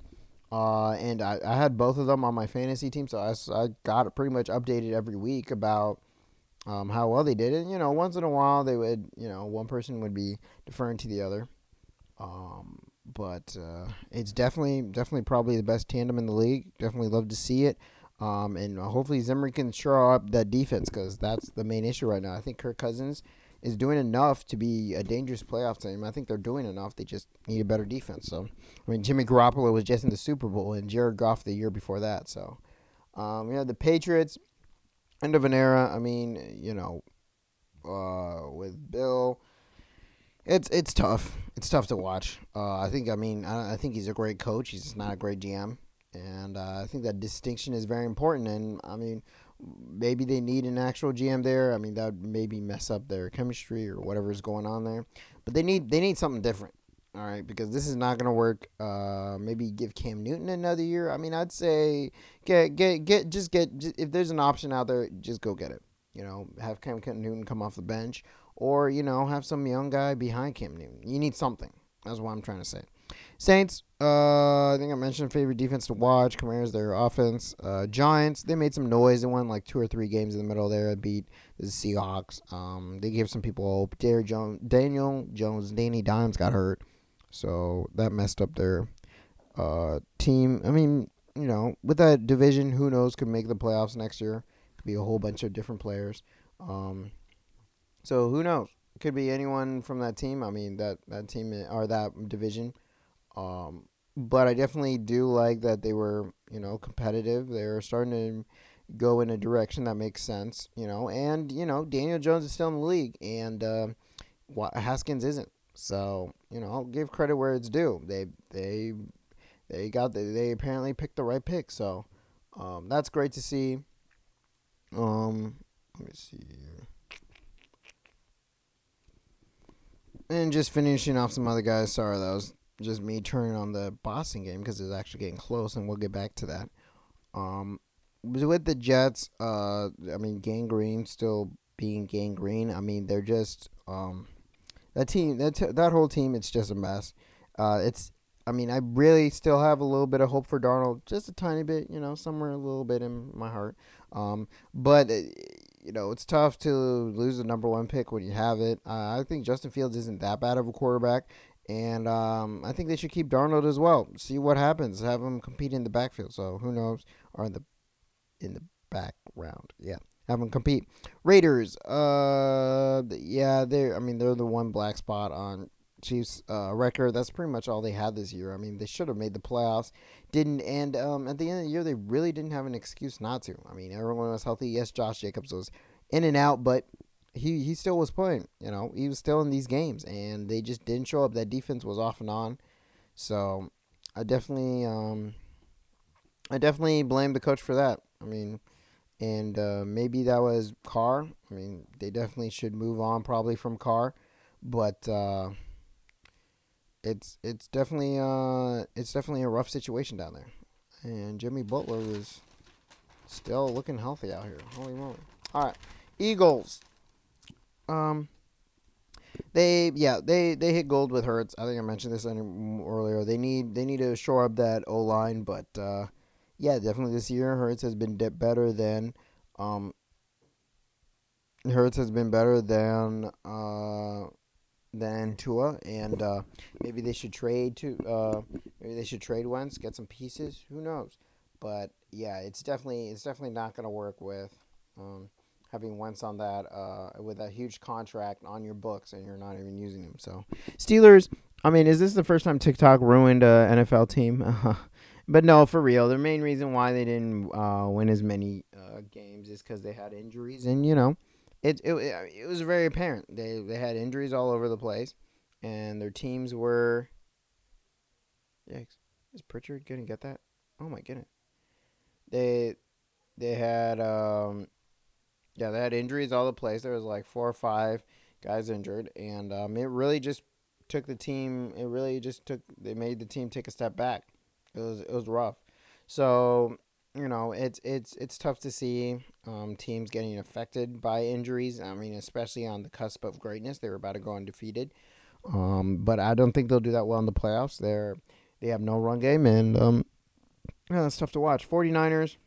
Uh, and I, I had both of them on my fantasy team, so I, I got it pretty much updated every week about um, how well they did. And, you know, once in a while they would, you know, one person would be deferring to the other. Um, but uh, it's definitely, definitely probably the best tandem in the league. Definitely love to see it. Um, and hopefully Zimmer can shore up that defense because that's the main issue right now. I think Kirk Cousins – is doing enough to be a dangerous playoff team. I think they're doing enough. They just need a better defense. So, I mean, Jimmy Garoppolo was just in the Super Bowl, and Jared Goff the year before that. So, um, yeah, the Patriots, end of an era. I mean, you know, uh, with Bill, it's it's tough. It's tough to watch. Uh, I think. I mean, I, I, think he's a great coach. He's not a great GM, and uh, I think that distinction is very important. And I mean, maybe they need an actual GM there. I mean, that would maybe mess up their chemistry or whatever's going on there. But they need they need something different. All right, because this is not going to work. Uh, maybe give Cam Newton another year. I mean, I'd say get get get just get if there's an option out there, just go get it. You know, have Cam Newton come off the bench, or you know, have some young guy behind Cam Newton. You need something. That's what I'm trying to say. Saints, uh, I think I mentioned favorite defense to watch. Commanders, their offense. Uh, Giants, they made some noise. They won like two or three games in the middle there. Beat the Seahawks. Um, they gave some people hope. Daniel Jones, Daniel Jones, Danny Dimes got hurt, so that messed up their uh, team. I mean, you know, with that division, who knows could make the playoffs next year. Could be a whole bunch of different players. Um, so who knows? Could be anyone from that team. I mean, that that team or that division. Um, but I definitely do like that they were, you know, competitive. They're starting to go in a direction that makes sense, you know. And you know, Daniel Jones is still in the league, and uh, Haskins isn't. So you know, I'll give credit where it's due. They they they got the, they apparently picked the right pick. So um, that's great to see. Um, let me see here. And just finishing off some other guys. Sorry, that was just me turning on the Boston game because it's actually getting close, and we'll get back to that. Um, with the Jets, uh, I mean, Gang Green still being Gang Green. I mean, they're just um, that team, that t- that whole team. It's just a mess. Uh, it's, I mean, I really still have a little bit of hope for Darnold, just a tiny bit, you know, somewhere a little bit in my heart. Um, but uh, you know, it's tough to lose the number one pick when you have it. Uh, I think Justin Fields isn't that bad of a quarterback. And um, I think they should keep Darnold as well. See what happens. Have him compete in the backfield. So who knows? Or in the in the background. Yeah, have him compete. Raiders. Uh, yeah, they. I mean, they're the one black spot on Chiefs uh, record. That's pretty much all they had this year. I mean, they should have made the playoffs, didn't. And um, at the end of the year, they really didn't have an excuse not to. I mean, everyone was healthy. Yes, Josh Jacobs was in and out, but he he still was playing. You know, he was still in these games, and they just didn't show up. That defense was off and on. So I definitely um I definitely blame the coach for that. I mean, and uh, maybe that was Carr. I mean, they definitely should move on probably from Carr, but uh, it's it's definitely uh it's definitely a rough situation down there. And Jimmy Butler is still looking healthy out here. Holy moly! All right, Eagles. Um, they yeah they they hit gold with Hurts. I think I mentioned this earlier. They need they need to shore up that O line, but uh, yeah, definitely this year Hurts has been better than um. Hurts has been better than uh than Tua, and uh, maybe they should trade to uh, maybe they should trade Wentz, get some pieces. Who knows? But yeah, it's definitely it's definitely not going to work with um, having Wentz on that uh, with a huge contract on your books and you're not even using him. So Steelers. I mean, is this the first time TikTok ruined a NFL team? but no, for real. The main reason why they didn't uh, win as many uh, games is because they had injuries, and you know, it, it it was very apparent. They they had injuries all over the place, and their teams were. Yikes! Is Pritchard gonna get that? Oh my goodness! They they had um yeah, they had injuries all the place. There was like four or five guys injured, and um, it really just took the team. It really just took. They made the team take a step back. It was it was rough. So you know, it's it's it's tough to see um, teams getting affected by injuries. I mean, especially on the cusp of greatness, they were about to go undefeated. Um, but I don't think they'll do that well in the playoffs. They're they have no run game, and um, yeah, it's tough to watch. 49ers,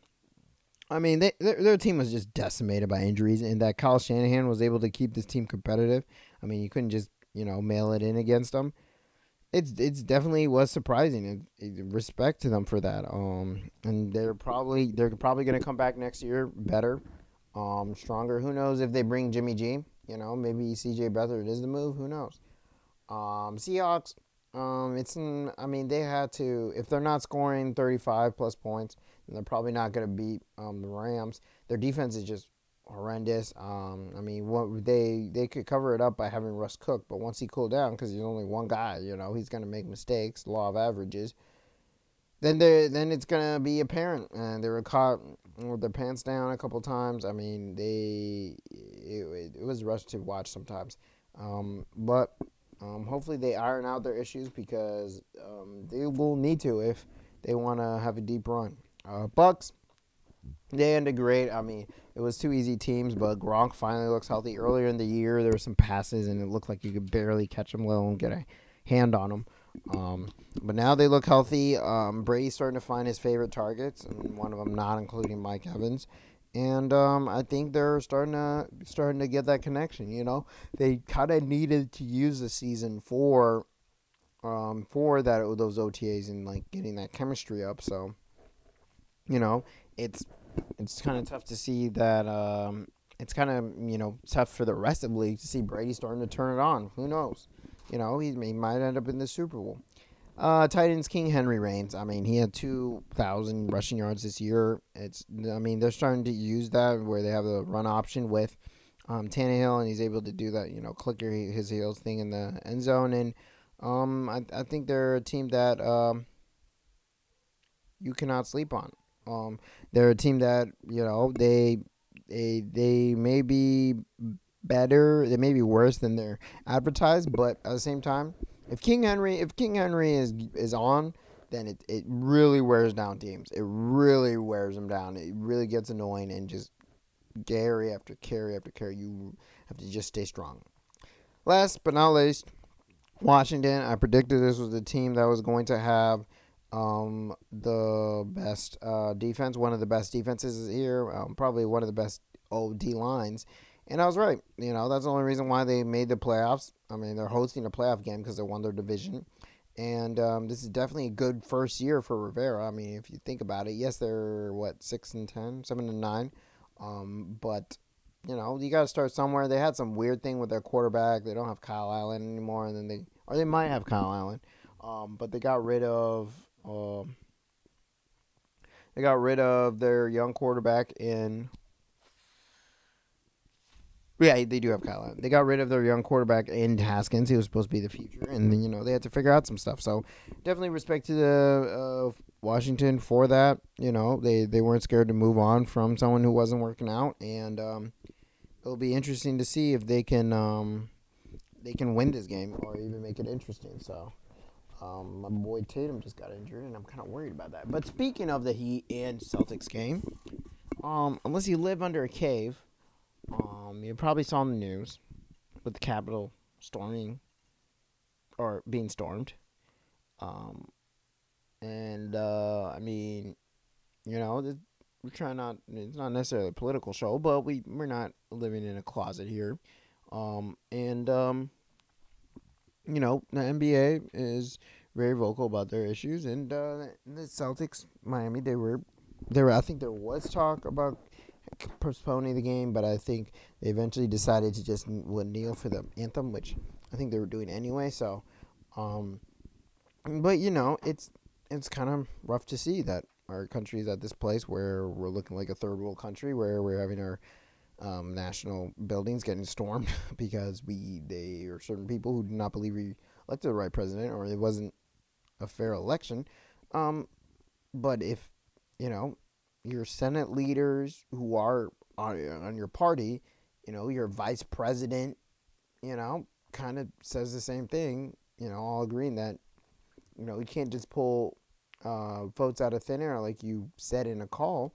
I mean, they, their, their team was just decimated by injuries, and that Kyle Shanahan was able to keep this team competitive. I mean, you couldn't just you know mail it in against them. It's it's definitely was surprising, and respect to them for that. Um, and they're probably they're probably gonna come back next year better, um, stronger. Who knows if they bring Jimmy G? You know, maybe C.J. Beathard is the move. Who knows? Um, Seahawks. Um, it's I mean they had to if they're not scoring 35 plus points and they're probably not going to beat um, the Rams. Their defense is just horrendous. Um, I mean, what, they they could cover it up by having Russ Cook, but once he cooled down, because he's only one guy, you know, he's going to make mistakes. Law of averages. Then they then it's going to be apparent, and they were caught with their pants down a couple times. I mean, they it, it was rough to watch sometimes, um, but. Um, hopefully they iron out their issues because um, they will need to if they want to have a deep run. Uh, Bucs, they ended great. I mean, it was two easy teams, but Gronk finally looks healthy. Earlier in the year, there were some passes, and it looked like you could barely catch him, let alone get a hand on him. Um, but now they look healthy. Um, Brady's starting to find his favorite targets, and one of them not including Mike Evans. And um, I think they're starting to starting to get that connection. You know, they kind of needed to use the season for um, for that those OTAs and like getting that chemistry up. So, you know, it's it's kind of tough to see that. Um, it's kind of you know tough for the rest of the league to see Brady starting to turn it on. Who knows? You know, he, he might end up in the Super Bowl. Uh, Titans King Henry reigns. I mean, he had two thousand rushing yards this year. It's I mean they're starting to use that where they have the run option with um, Tannehill, and he's able to do that. You know, click your, his heels thing in the end zone, and um, I I think they're a team that um you cannot sleep on. Um, they're a team that you know they they they may be better, they may be worse than they're advertised, but at the same time if King Henry, if King Henry is is on, then it, it really wears down teams. It really wears them down. It really gets annoying and just carry after carry after carry. You have to just stay strong. Last but not least, Washington. I predicted this was the team that was going to have um, the best uh, defense, one of the best defenses here, um, probably one of the best OD lines. And I was right. You know, that's the only reason why they made the playoffs. I mean, they're hosting a playoff game because they won their division. And um, this is definitely a good first year for Rivera. I mean, if you think about it, yes, they're what six and ten, seven and nine, um, but you know you got to start somewhere. They had some weird thing with their quarterback. They don't have Kyle Allen anymore, and then they or they might have Kyle Allen, um, but they got rid of uh, they got rid of their young quarterback in yeah, they do have Kyle. They got rid of their young quarterback in Haskins. He was supposed to be the future, and then you know they had to figure out some stuff. So definitely respect to the uh, Washington for that. You know they they weren't scared to move on from someone who wasn't working out, and um, it'll be interesting to see if they can um, they can win this game or even make it interesting. So. Um, my boy Tatum just got injured, and I'm kind of worried about that. But speaking of the Heat and Celtics game, um, unless you live under a cave, um, you probably saw in the news with the Capitol storming or being stormed. Um, and uh, I mean, you know, we're trying not. It's not necessarily a political show, but we we're not living in a closet here. Um, and um, you know, the NBA is very vocal about their issues, and uh, the Celtics, Miami, they were there. I think there was talk about postponing the game, but I think they eventually decided to just kneel for the anthem, which I think they were doing anyway. So, um, but you know, it's it's kind of rough to see that our country is at this place where we're looking like a third world country, where we're having our um, national buildings getting stormed because we they are certain people who do not believe we elected the right president or it wasn't a fair election. Um, but if you know your Senate leaders who are on, on your party, you know, your vice president, you know, kind of says the same thing, you know, all agreeing that, you know, you can't just pull uh, votes out of thin air like you said in a call.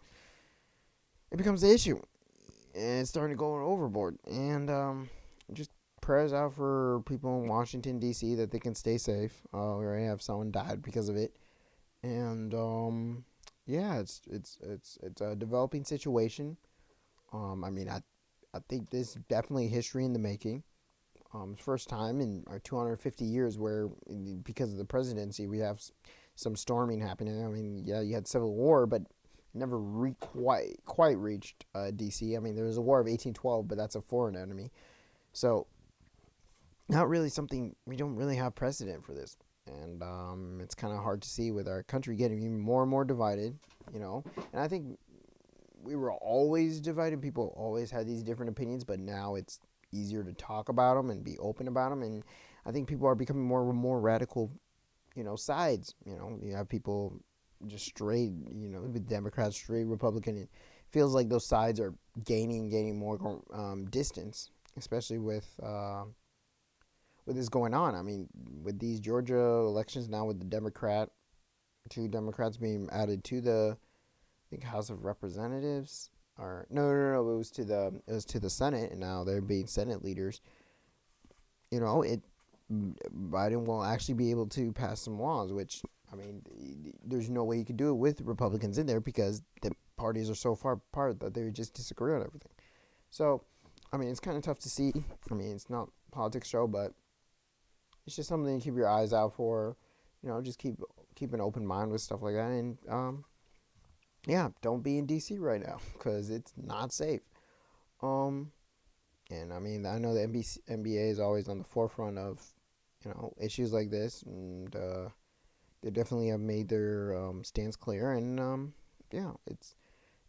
It becomes the issue. And it's starting to go overboard. And um, just prayers out for people in Washington, D.C. that they can stay safe. Uh, we already have someone died because of it. And, um, yeah, it's it's it's it's a developing situation. Um, I mean, I I think this is definitely history in the making. Um, first time in our 250 years where, because of the presidency, we have some storming happening. I mean, yeah, you had civil war, but never re- quite quite reached uh, DC. I mean, there was a war of 1812, but that's a foreign enemy, so not really something we don't really have precedent for this and um, it's kind of hard to see with our country getting even more and more divided, you know. And I think we were always divided. People always had these different opinions, but now it's easier to talk about them and be open about them. And I think people are becoming more more radical, you know, sides. You know, you have people just straight, you know, with Democrats, straight Republican. It feels like those sides are gaining, gaining more um, distance, especially with. Uh, with this going on. I mean, with these Georgia elections now, with the Democrat, two Democrats being added to the, I think House of Representatives, or no, no, no, it was to the it was to the Senate, and now they're being Senate leaders. You know, it Biden will actually be able to pass some laws, which I mean, there's no way you could do it with Republicans in there because the parties are so far apart that they would just disagree on everything. So, I mean, it's kind of tough to see. I mean, it's not politics show, but it's just something to keep your eyes out for. You know, just keep keep an open mind with stuff like that, and um, yeah, don't be in DC right now because it's not safe. Um, and I mean, I know the NBC, NBA is always on the forefront of you know issues like this, and uh, they definitely have made their um, stance clear. And um, yeah, it's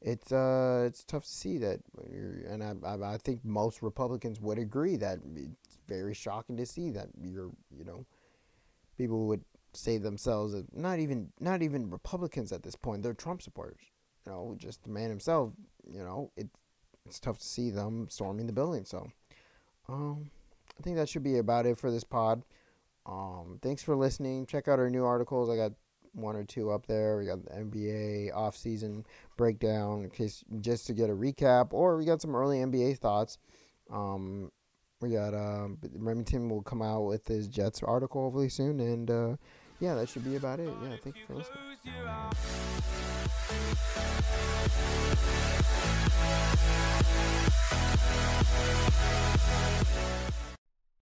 it's uh it's tough to see that, and I, I I think most Republicans would agree that it's very shocking to see that you're you know people would say themselves as not even not even Republicans at this point. They're Trump supporters. You know, just the man himself. You know, it it's tough to see them storming the building. So, um, I think that should be about it for this pod. Um, thanks for listening. Check out our new articles. I got one or two up there. We got the NBA offseason breakdown in case just to get a recap, or we got some early NBA thoughts. Um, we got uh, Remington will come out with his Jets article hopefully soon, and uh, yeah, that should be about it. Yeah, thank you for listening.